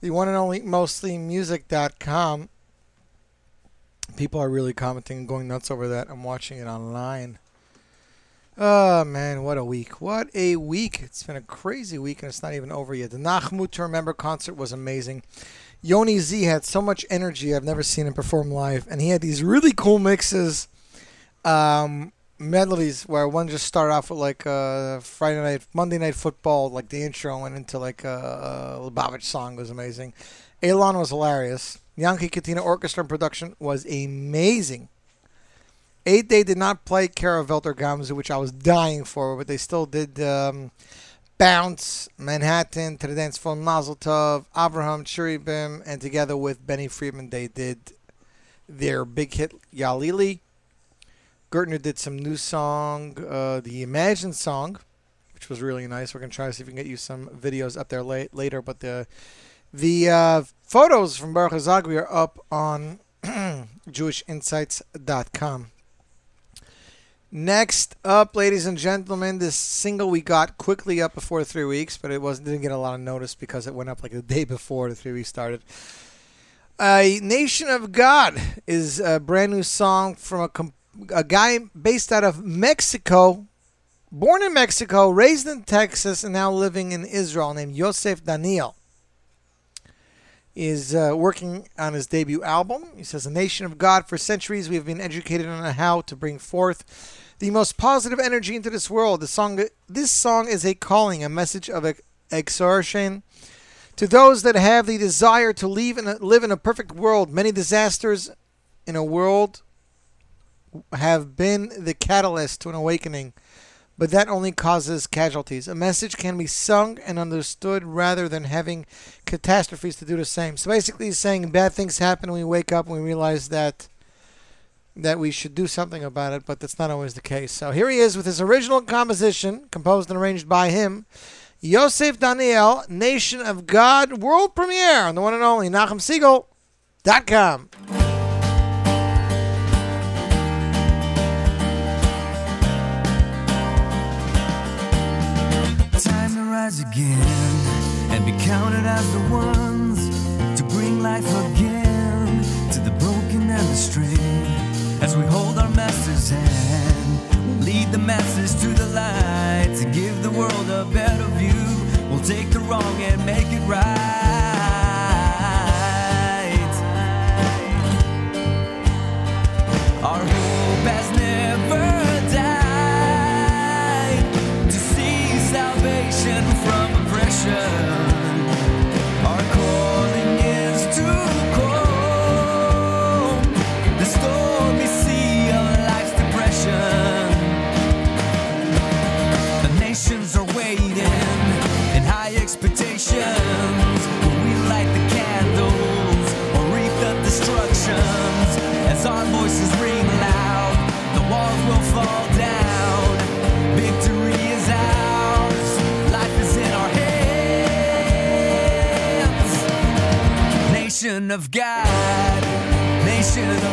the one and only mostlymusic.com. People are really commenting and going nuts over that. I'm watching it online. Oh man, what a week! What a week! It's been a crazy week, and it's not even over yet. The Nachmut to Remember concert was amazing. Yoni Z had so much energy I've never seen him perform live, and he had these really cool mixes, um, melodies where one just started off with like uh, Friday night, Monday night football, like the intro went into like a, a Lubavitch song was amazing. Elon was hilarious. Yankee Katina Orchestra and production was amazing. Eight Day did not play Karavelter Gamzu, which I was dying for, but they still did um, Bounce, Manhattan, To the Dance Floor, Mazel Abraham, Cherubim, and together with Benny Friedman, they did their big hit Yalili. Gerstner did some new song, uh, the Imagine song, which was really nice. We're gonna try to see if we can get you some videos up there late, later, but the the uh, photos from Baruch Zagri are up on JewishInsights.com. Next up, ladies and gentlemen, this single we got quickly up before three weeks, but it wasn't didn't get a lot of notice because it went up like the day before the three weeks started. A Nation of God is a brand new song from a, com- a guy based out of Mexico, born in Mexico, raised in Texas, and now living in Israel, named Yosef Daniel. Is uh, working on his debut album. He says, A nation of God, for centuries we have been educated on how to bring forth the most positive energy into this world. The song, this song is a calling, a message of ex- exhortation to those that have the desire to in a, live in a perfect world. Many disasters in a world have been the catalyst to an awakening, but that only causes casualties. A message can be sung and understood rather than having catastrophes to do the same. So basically, he's saying bad things happen when we wake up and we realize that that we should do something about it, but that's not always the case. So here he is with his original composition, composed and arranged by him, Yosef Daniel, Nation of God, world premiere on the one and only NachumSegal.com. rise again and be counted as the ones to bring life again to the broken and the stray. As we hold our master's hand, we'll lead the masses to the light to give the world a better view. We'll take the wrong and make it right. Nation of God, nation of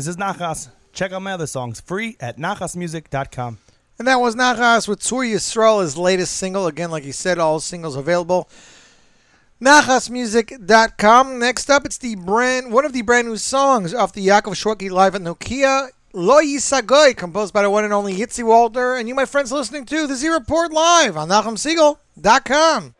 This is Nachas. Check out my other songs free at nachasmusic.com. And that was Nachas with Tzur Yisrael, his latest single. Again, like he said, all singles available. NachasMusic.com. Next up, it's the brand one of the brand new songs off the Yaakov Shwekey Live at Nokia. Lo Yisagoy, composed by the one and only Yitzy Waldner. And you, my friends, listening to the Z Report Live on NachumSegal.com.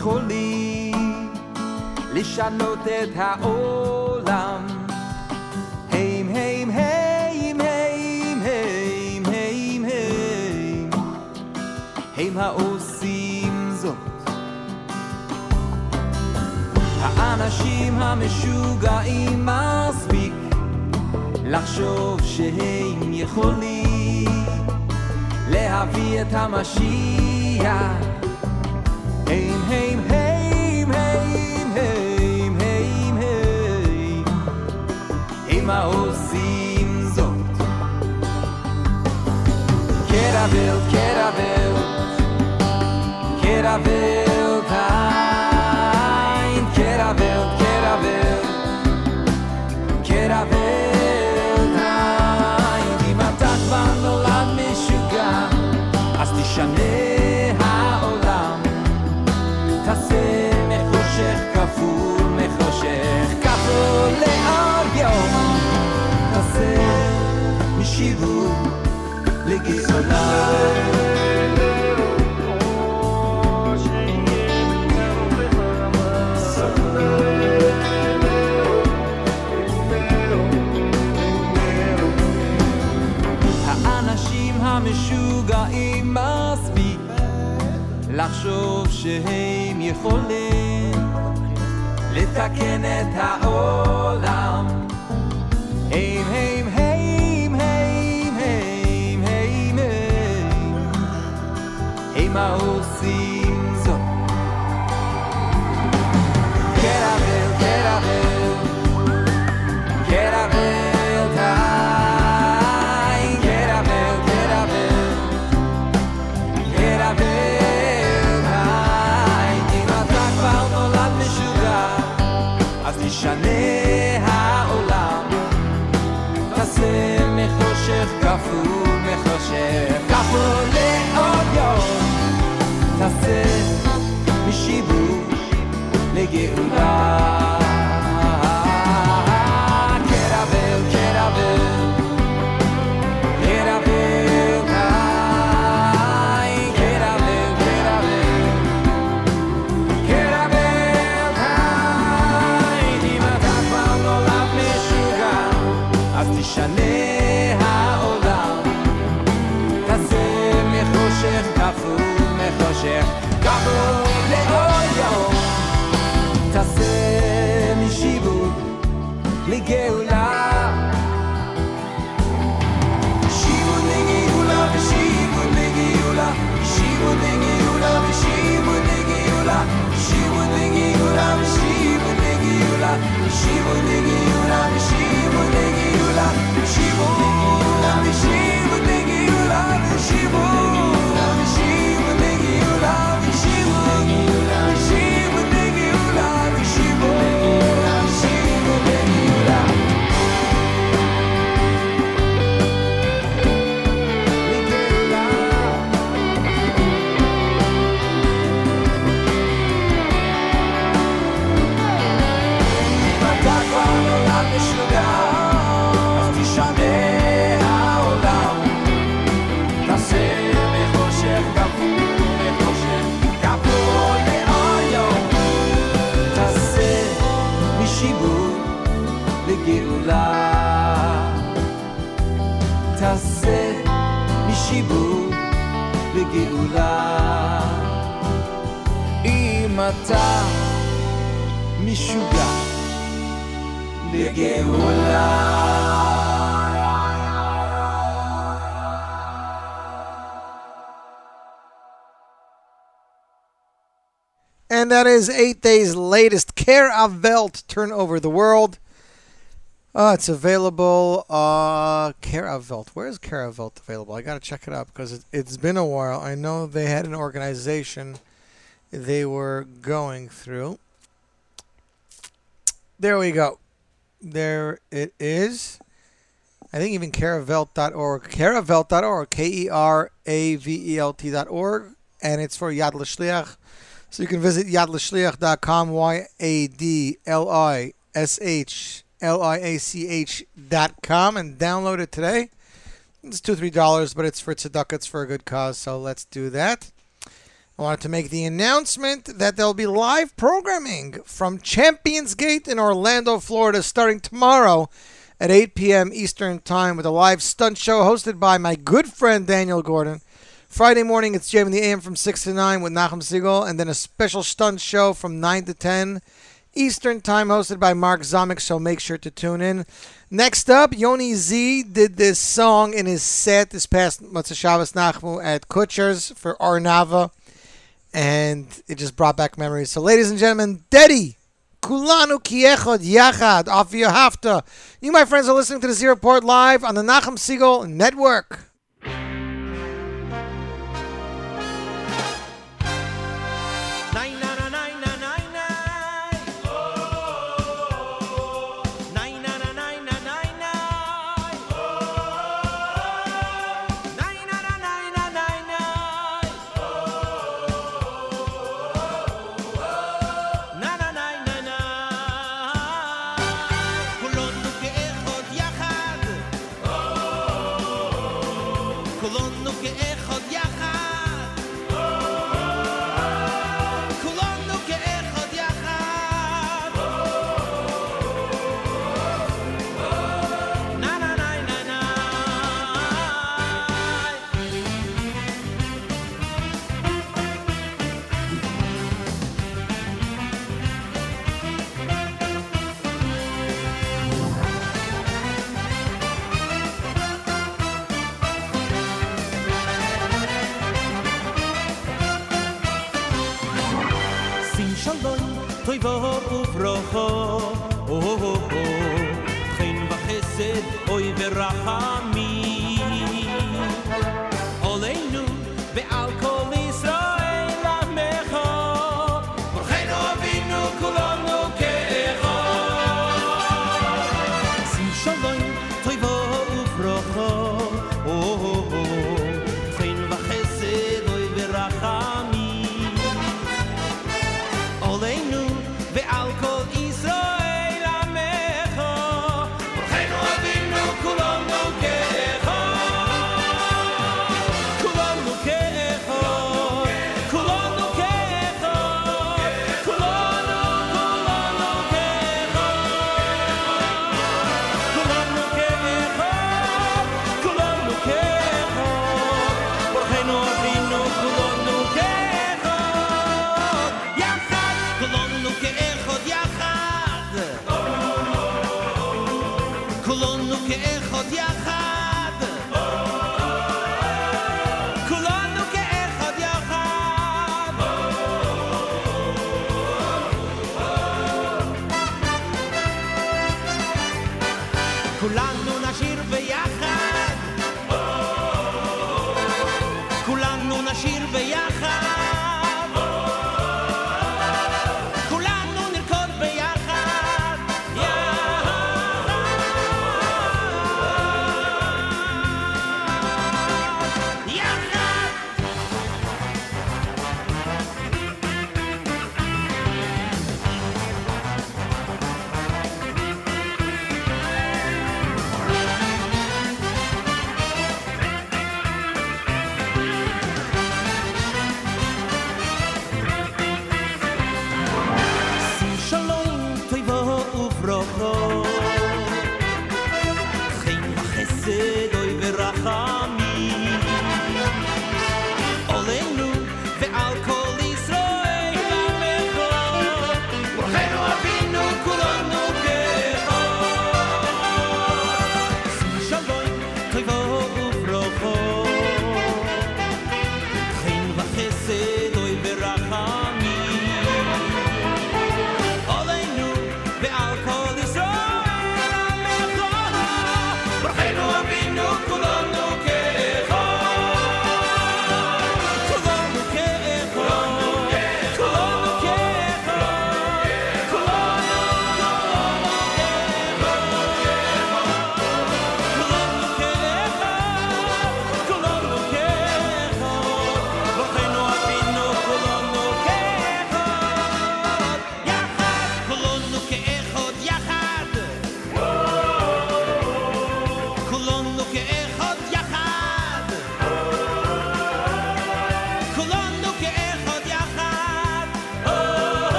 חולי לשנות את העולם. הים, הים, הים, הים, הים, הים, הים, הם העושים זאת. האנשים המשוגעים מספיק לחשוב שהם יכולים להביא את המשיח עושים זאת. קרבל, קרבל, קרבל תאין, קרבל, קרבל, קרבל תאין. אם אתה כבר נולד משוגע, אז תשנה המשוגעים מספיק לחשוב שהם יכולים לתקן את העולם העושים זאת קרבל קרבל קרבל די קרבל קרבל קרבל די אם אתה כבר נולד משוגע אז תשנה העולם תעשה מחושך כפול מחושך כפול לעוד יום תעשה משיבוש לגאולה she would begin. אתה משוגע לגאולה. And that is Eight Days' latest Keravelt, Turn Over the World. Uh, it's available. Uh, Keravelt. Where is Keravelt available? I got to check it out because it, has been a while. I know they had an organization they were going through. There we go. There it is. I think even keravelt.org, keravelt.org, K E R A V E L T.org, and it's for Yad L'Shliach. So you can visit yadlishliach.com, Y A D L I S H L I A C H.com, and download it today. It's two, three dollars, but it's for tzedakah, it's for a good cause, so let's do that. I wanted to make the announcement that there'll be live programming from Champions Gate in Orlando, Florida, starting tomorrow at 8 p.m. Eastern Time with a live stunt show hosted by my good friend Daniel Gordon. Friday morning, it's Jam the AM from 6 to 9 with Nachum Segal, and then a special stunt show from 9 to 10 Eastern Time hosted by Mark Zomick, so make sure to tune in. Next up, Yoni Z did this song in his set this past Motzei Shabbos Nachmu at Kutsher's for Arnava, and it just brought back memories. So, ladies and gentlemen, Dedi, Kulanu Kiechod Yachad, off your Hafta. You, my friends, are listening to the Z Report live on the Nachum Segal Network.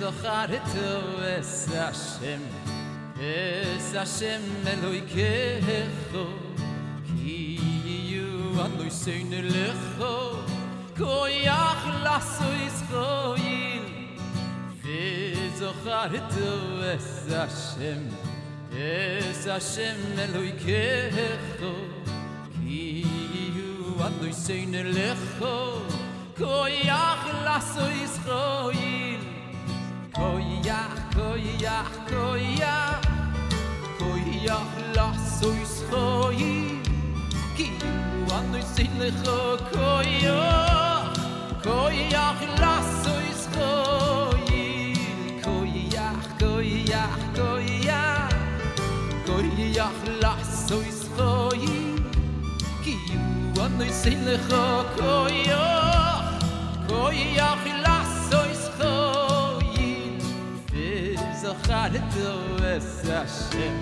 וזוכרתו es Hashem es Hashem Eloikecho ki yu anoy sein lecho koyach lasso Israel וזוכרתו es Hashem es Hashem Eloikecho ki yu anoy sein lecho koyach lasso Israel Koi ja, koi ja, koi ja Koi ja, las ois koi Ki ju an ois in lecho koi ja Koi ja, las ois koi Koi ja, koi ja, koi ja Koi ja, las Ki ju an ois in lecho koi וזכרתו es Hashem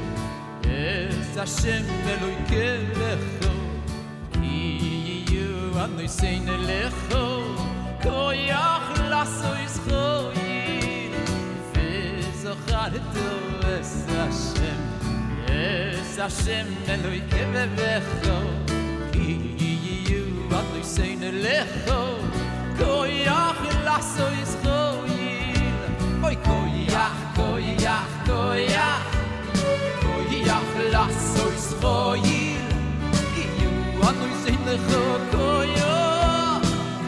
es Hashem Eloikecho ki yu anoy sein lecho koyach lasso Israel וזכרתו es Hashem es Hashem Eloikecho ki yu anoy sein lecho koyach lasso Israel oy koyach koya koya khlas so israel ki yu anu sin koya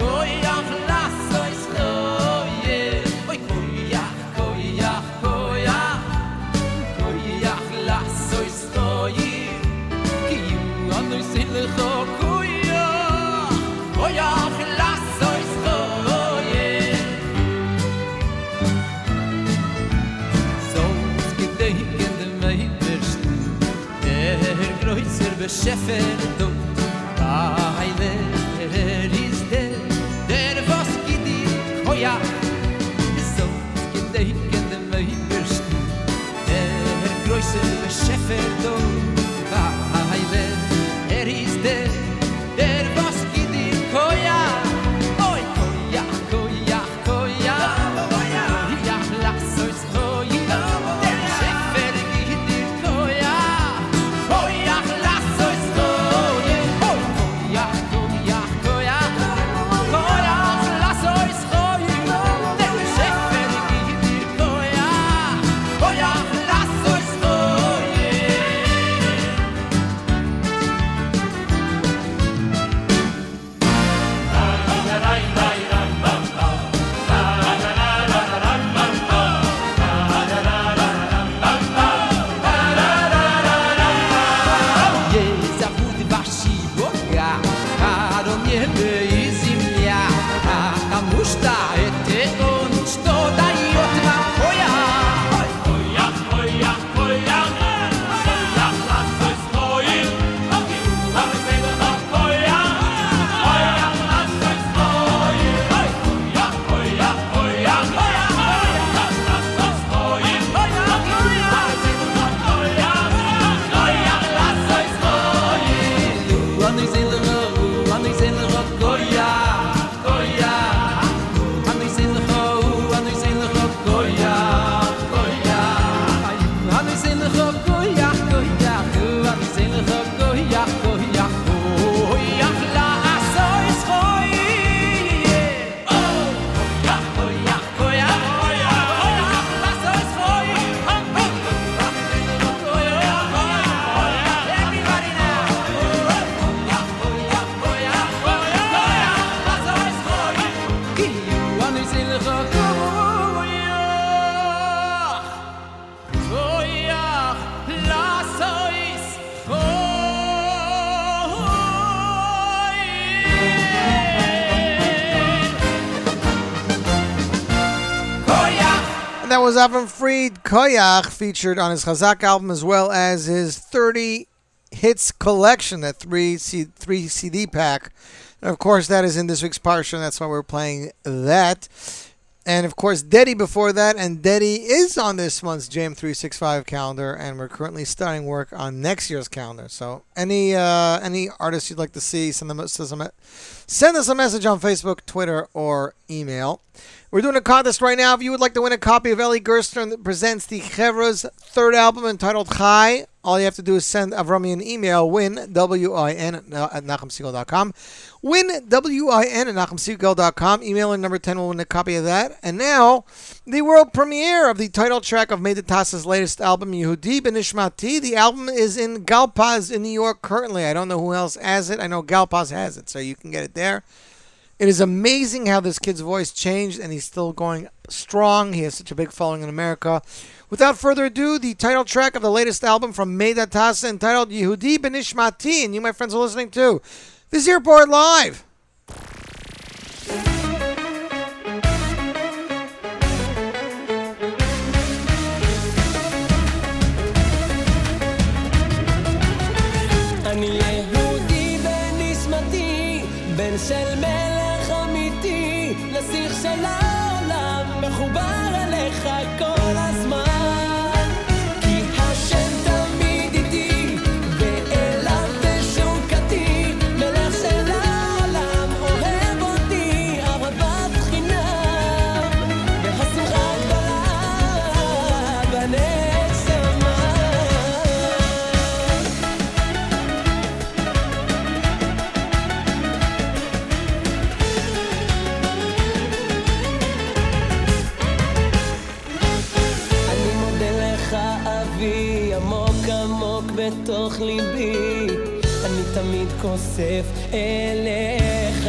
koya khlas so israel oy koya koya koya koya khlas ki yu anu sin shefer do baile er is der der was git di hoya so git de hinde mei bist der groise shefer do Avram Fried Koyach, featured on his Chazak album as well as his 30 hits collection, that three C- three CD pack. And of course, that is in this week's Parsha, and that's why we're playing that. And of course, Dedi before that, and Dedi is on this month's JM365 calendar, and we're currently starting work on next year's calendar. So, any uh, any artists you'd like to see, send them send us a message on Facebook, Twitter, or email. We're doing a contest right now. If you would like to win a copy of Eli Gerstner that presents the Chevra's third album entitled Chai, all you have to do is send Avrami an email, win, uh, W-I-N, at nachumsegal.com. Win, W-I-N, at nachumsegal.com. Email in number 10 will win a copy of that. And now, the world premiere of the title track of Meydad Tasa's latest album, Yehudi Benishmati. The album is in Galpaz in New York currently. I don't know who else has it. I know Galpaz has it, so you can get it there. It is amazing how this kid's voice changed, and he's still going strong. He has such a big following in America. Without further ado, the title track of the latest album from Meydad Tasa entitled Yehudi Benishmati, and you, my friends, are listening to the Z Report live. בן של ליבי אני תמיד כוסף אליך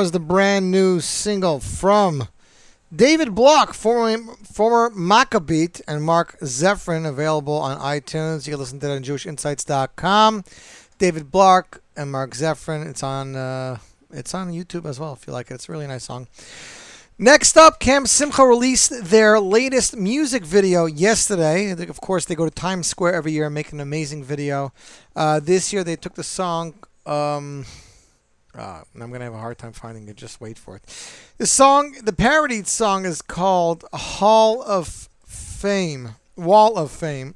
was the brand new single from David Block, former, former Maccabeat, and Mark Zephyrin, available on iTunes. You can listen to that on JewishInsights.com. David Block and Mark Zephyrin. It's on uh, it's on YouTube as well if you like it. It's a really nice song. Next up, Camp Simcha released their latest music video yesterday. Of course, they go to Times Square every year and make an amazing video. Uh, this year, they took the song. Um, uh, I'm gonna have a hard time finding it. Just wait for it. The song, the parodied song, is called "Hall of Fame," "Wall of Fame."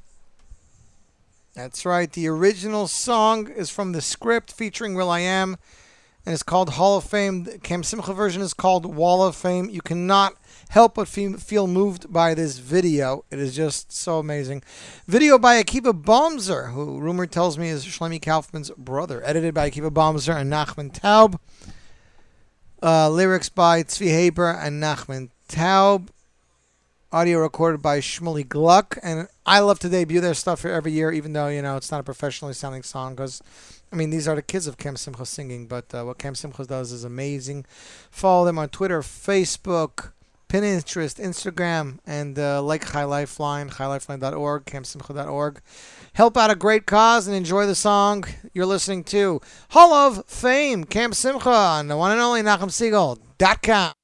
That's right. The original song is from the script featuring will.i.am, and it's called Hall of Fame. The Camp Simcha version is called Wall of Fame. You cannot help but feel moved by this video. It is just so amazing. Video by Akiva Bomzer, who rumor tells me is Shlomi Kaufman's brother. Edited by Akiva Bomzer and Nachman Taub. Uh, lyrics by Tzvi Haber and Nachman Taub. Audio recorded by Shmuley Gluck, and I love to debut their stuff here every year, even though you know it's not a professionally sounding song. Because, I mean, these are the kids of Camp Simcha singing, but uh, what Camp Simcha does is amazing. Follow them on Twitter, Facebook, Pinterest, Instagram, and uh, like Chai Lifeline, chailifeline.org, campsimcha.org. Help out a great cause and enjoy the song you're listening to. Hall of Fame, Camp Simcha, on the one and only NachumSegal.com.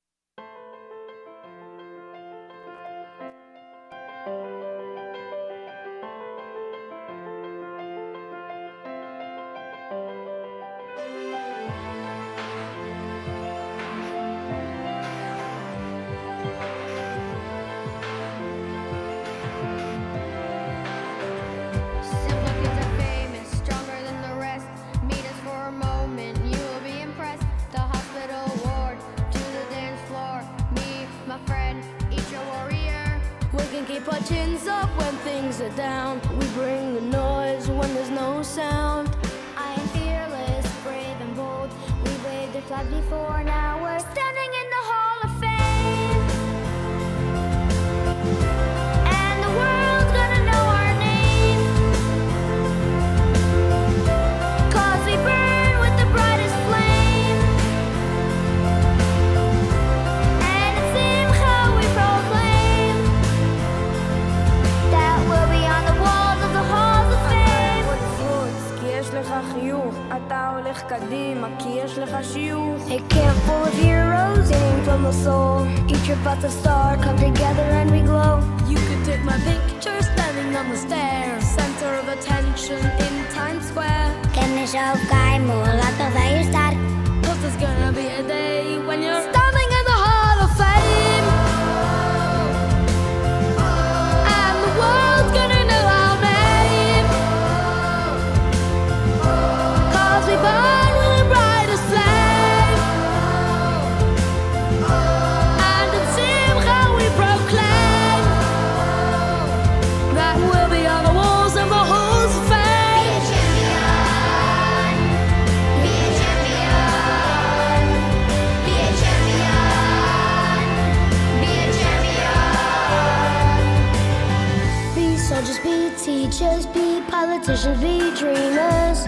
be dreamers.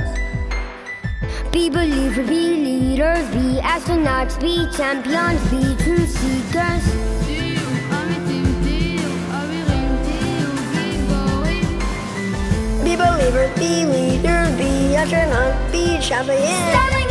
Be believers, be leaders, be astronauts, be champions, be truth seekers. Be believers, be leaders, be astronauts, be champions.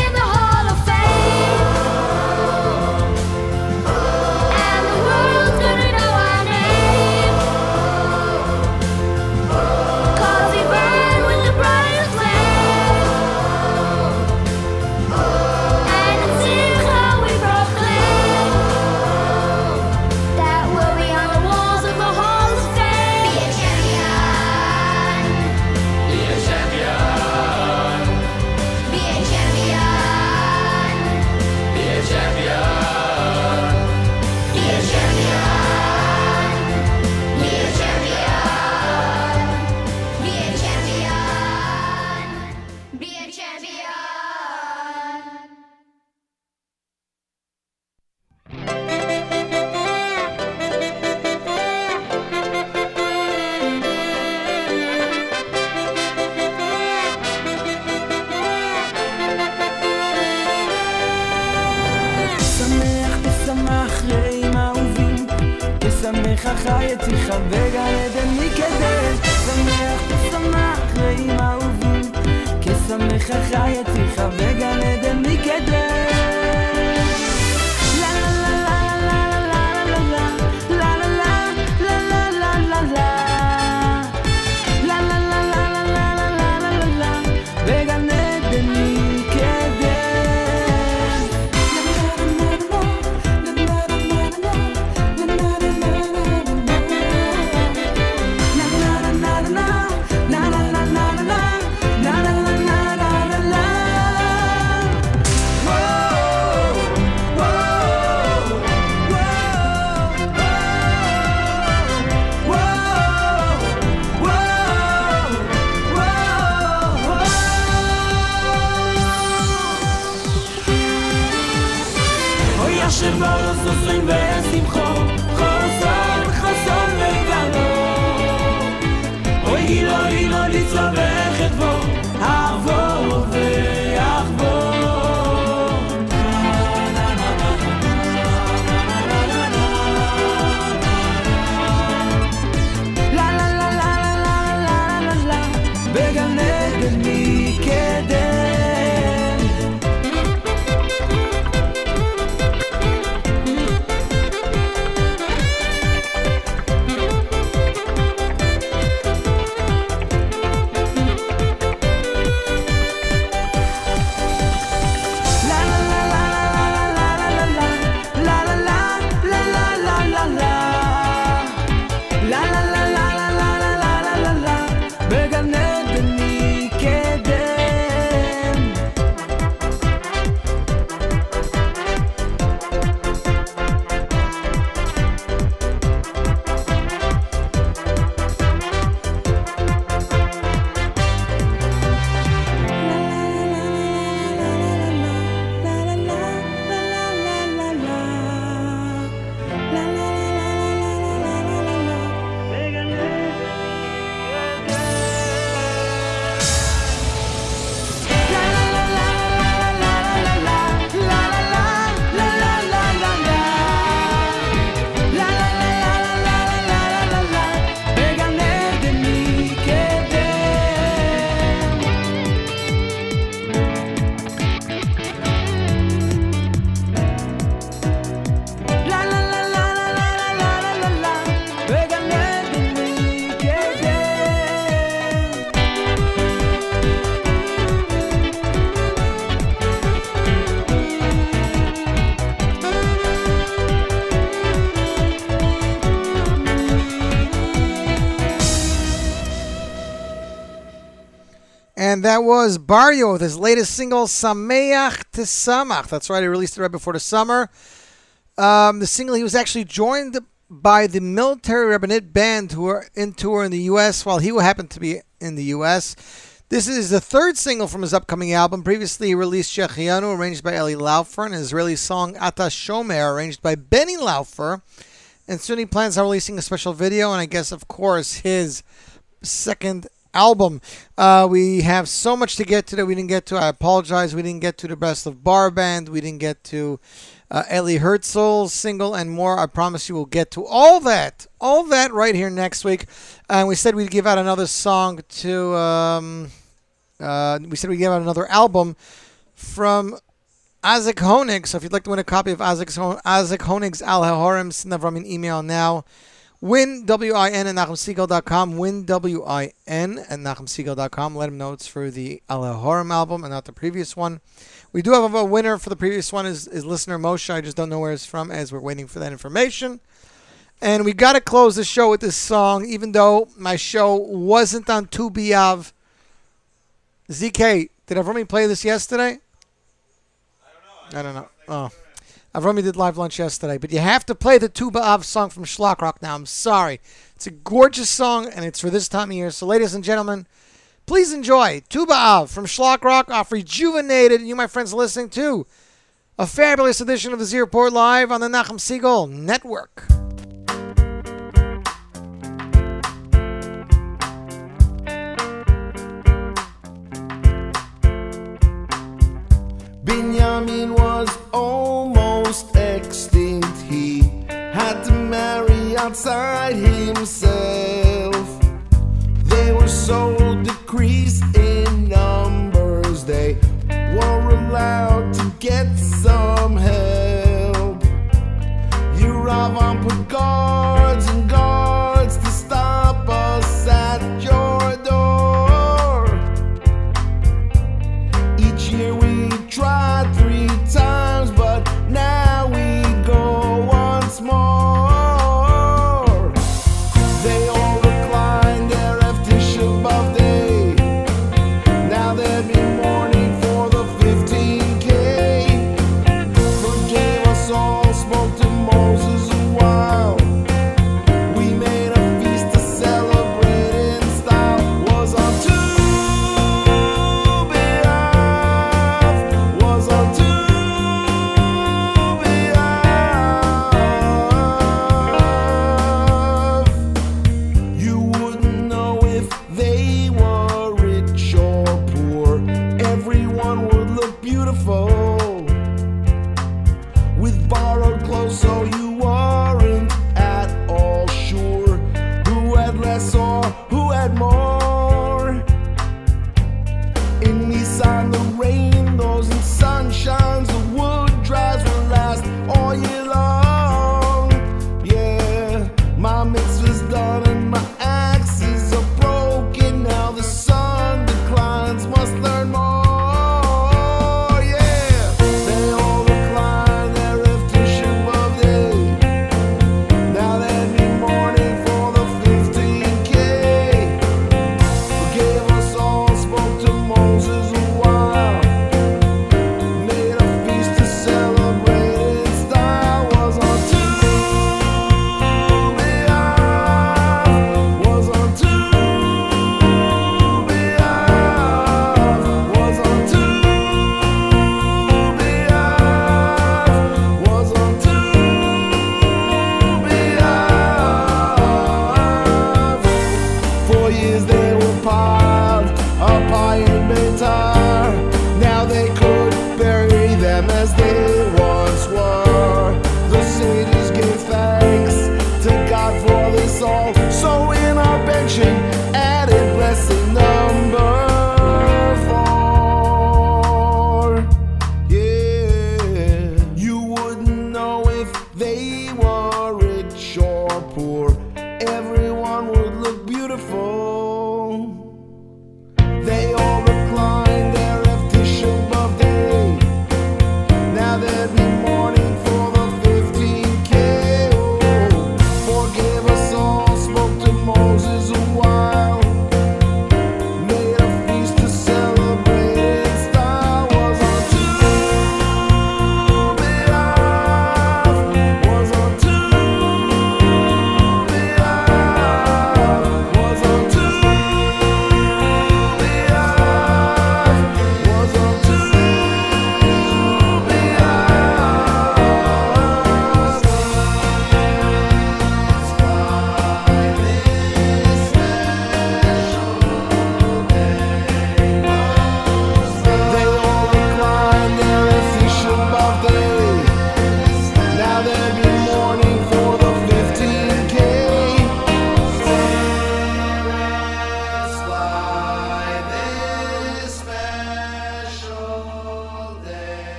That was Barrio with his latest single, Sameach Tesamach. That's right, he released it right before the summer. Um, the single, he was actually joined by the military rabbinate band who are in tour in the U.S. while he happened to be in the U.S. This is the third single from his upcoming album. Previously, he released Shechianu, arranged by Eli Laufer, and an Israeli song Ata Shomer, arranged by Benny Laufer. And soon he plans on releasing a special video, and I guess, of course, his second album. Uh, we have so much to get to that we didn't get to. I apologize. We didn't get to the best of bar band. We didn't get to uh, Ellie Herzl's single and more. I promise you we'll get to all that, all that right here next week. And we said we'd give out another song to. Um, uh, we said we'd give out another album from Isaac Honig. So if you'd like to win a copy of Isaac, Honig's Al Hahorim, send them from an email now. Win W-I-N at NachumSegal.com. Win W-I-N at NachumSegal.com. Let him know it's for the Al album and not the previous one. We do have a winner for the previous one is, is listener Moshe. I just don't know where it's from as we're waiting for that information. And we got to close the show with this song, even though my show wasn't on Tu B'Av. ZK, did Avrami play this yesterday? I don't know. Oh. Avrami did live lunch yesterday, but you have to play the Tu B'Av song from Shlock Rock now. I'm sorry. It's a gorgeous song, and it's for this time of year. So, ladies and gentlemen, please enjoy Tu B'Av from Shlock Rock off Rejuvenated. And you, my friends, listening to a fabulous edition of the Z Report Live on the Nachum Segal Network. Binyamin was almost extinct. He had to marry outside himself. They were so decreased in numbers, they were allowed to get some help. Put guards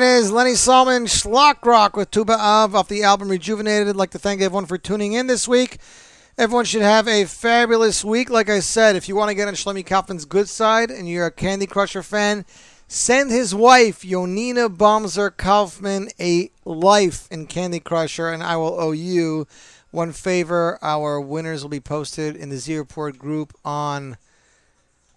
that is Lenny Solomon Shlock Rock with Tu B'Av off the album Rejuvenated. I'd like to thank everyone for tuning in this week. Everyone should have a fabulous week. Like I said, if you want to get on Shlomi Kaufman's good side and you're a Candy Crusher fan, send his wife, Yonina Bomzer Kaufman, a life in Candy Crusher, and I will owe you one favor. Our winners will be posted in the Z Report group on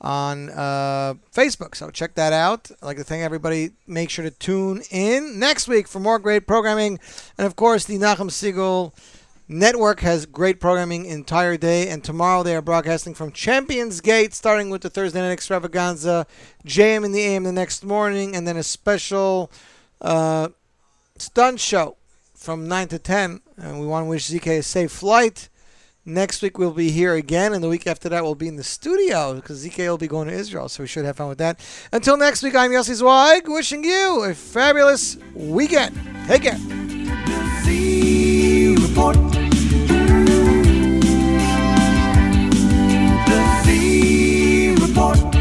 on uh, Facebook. So check that out. I'd like to thank everybody. Make sure to tune in next week for more great programming. And of course, the Nachum Segal Network has great programming entire day. And tomorrow they are broadcasting from Champions Gate, starting with the Thursday night extravaganza, JM in the AM the next morning, and then a special uh, stunt show from 9 to 10. And we want to wish ZK a safe flight. Next week we'll be here again, and the week after that we'll be in the studio because ZK will be going to Israel, so we should have fun with that. Until next week, I'm Yossi Zweig, wishing you a fabulous weekend. Take care. Z Report. The Z Report.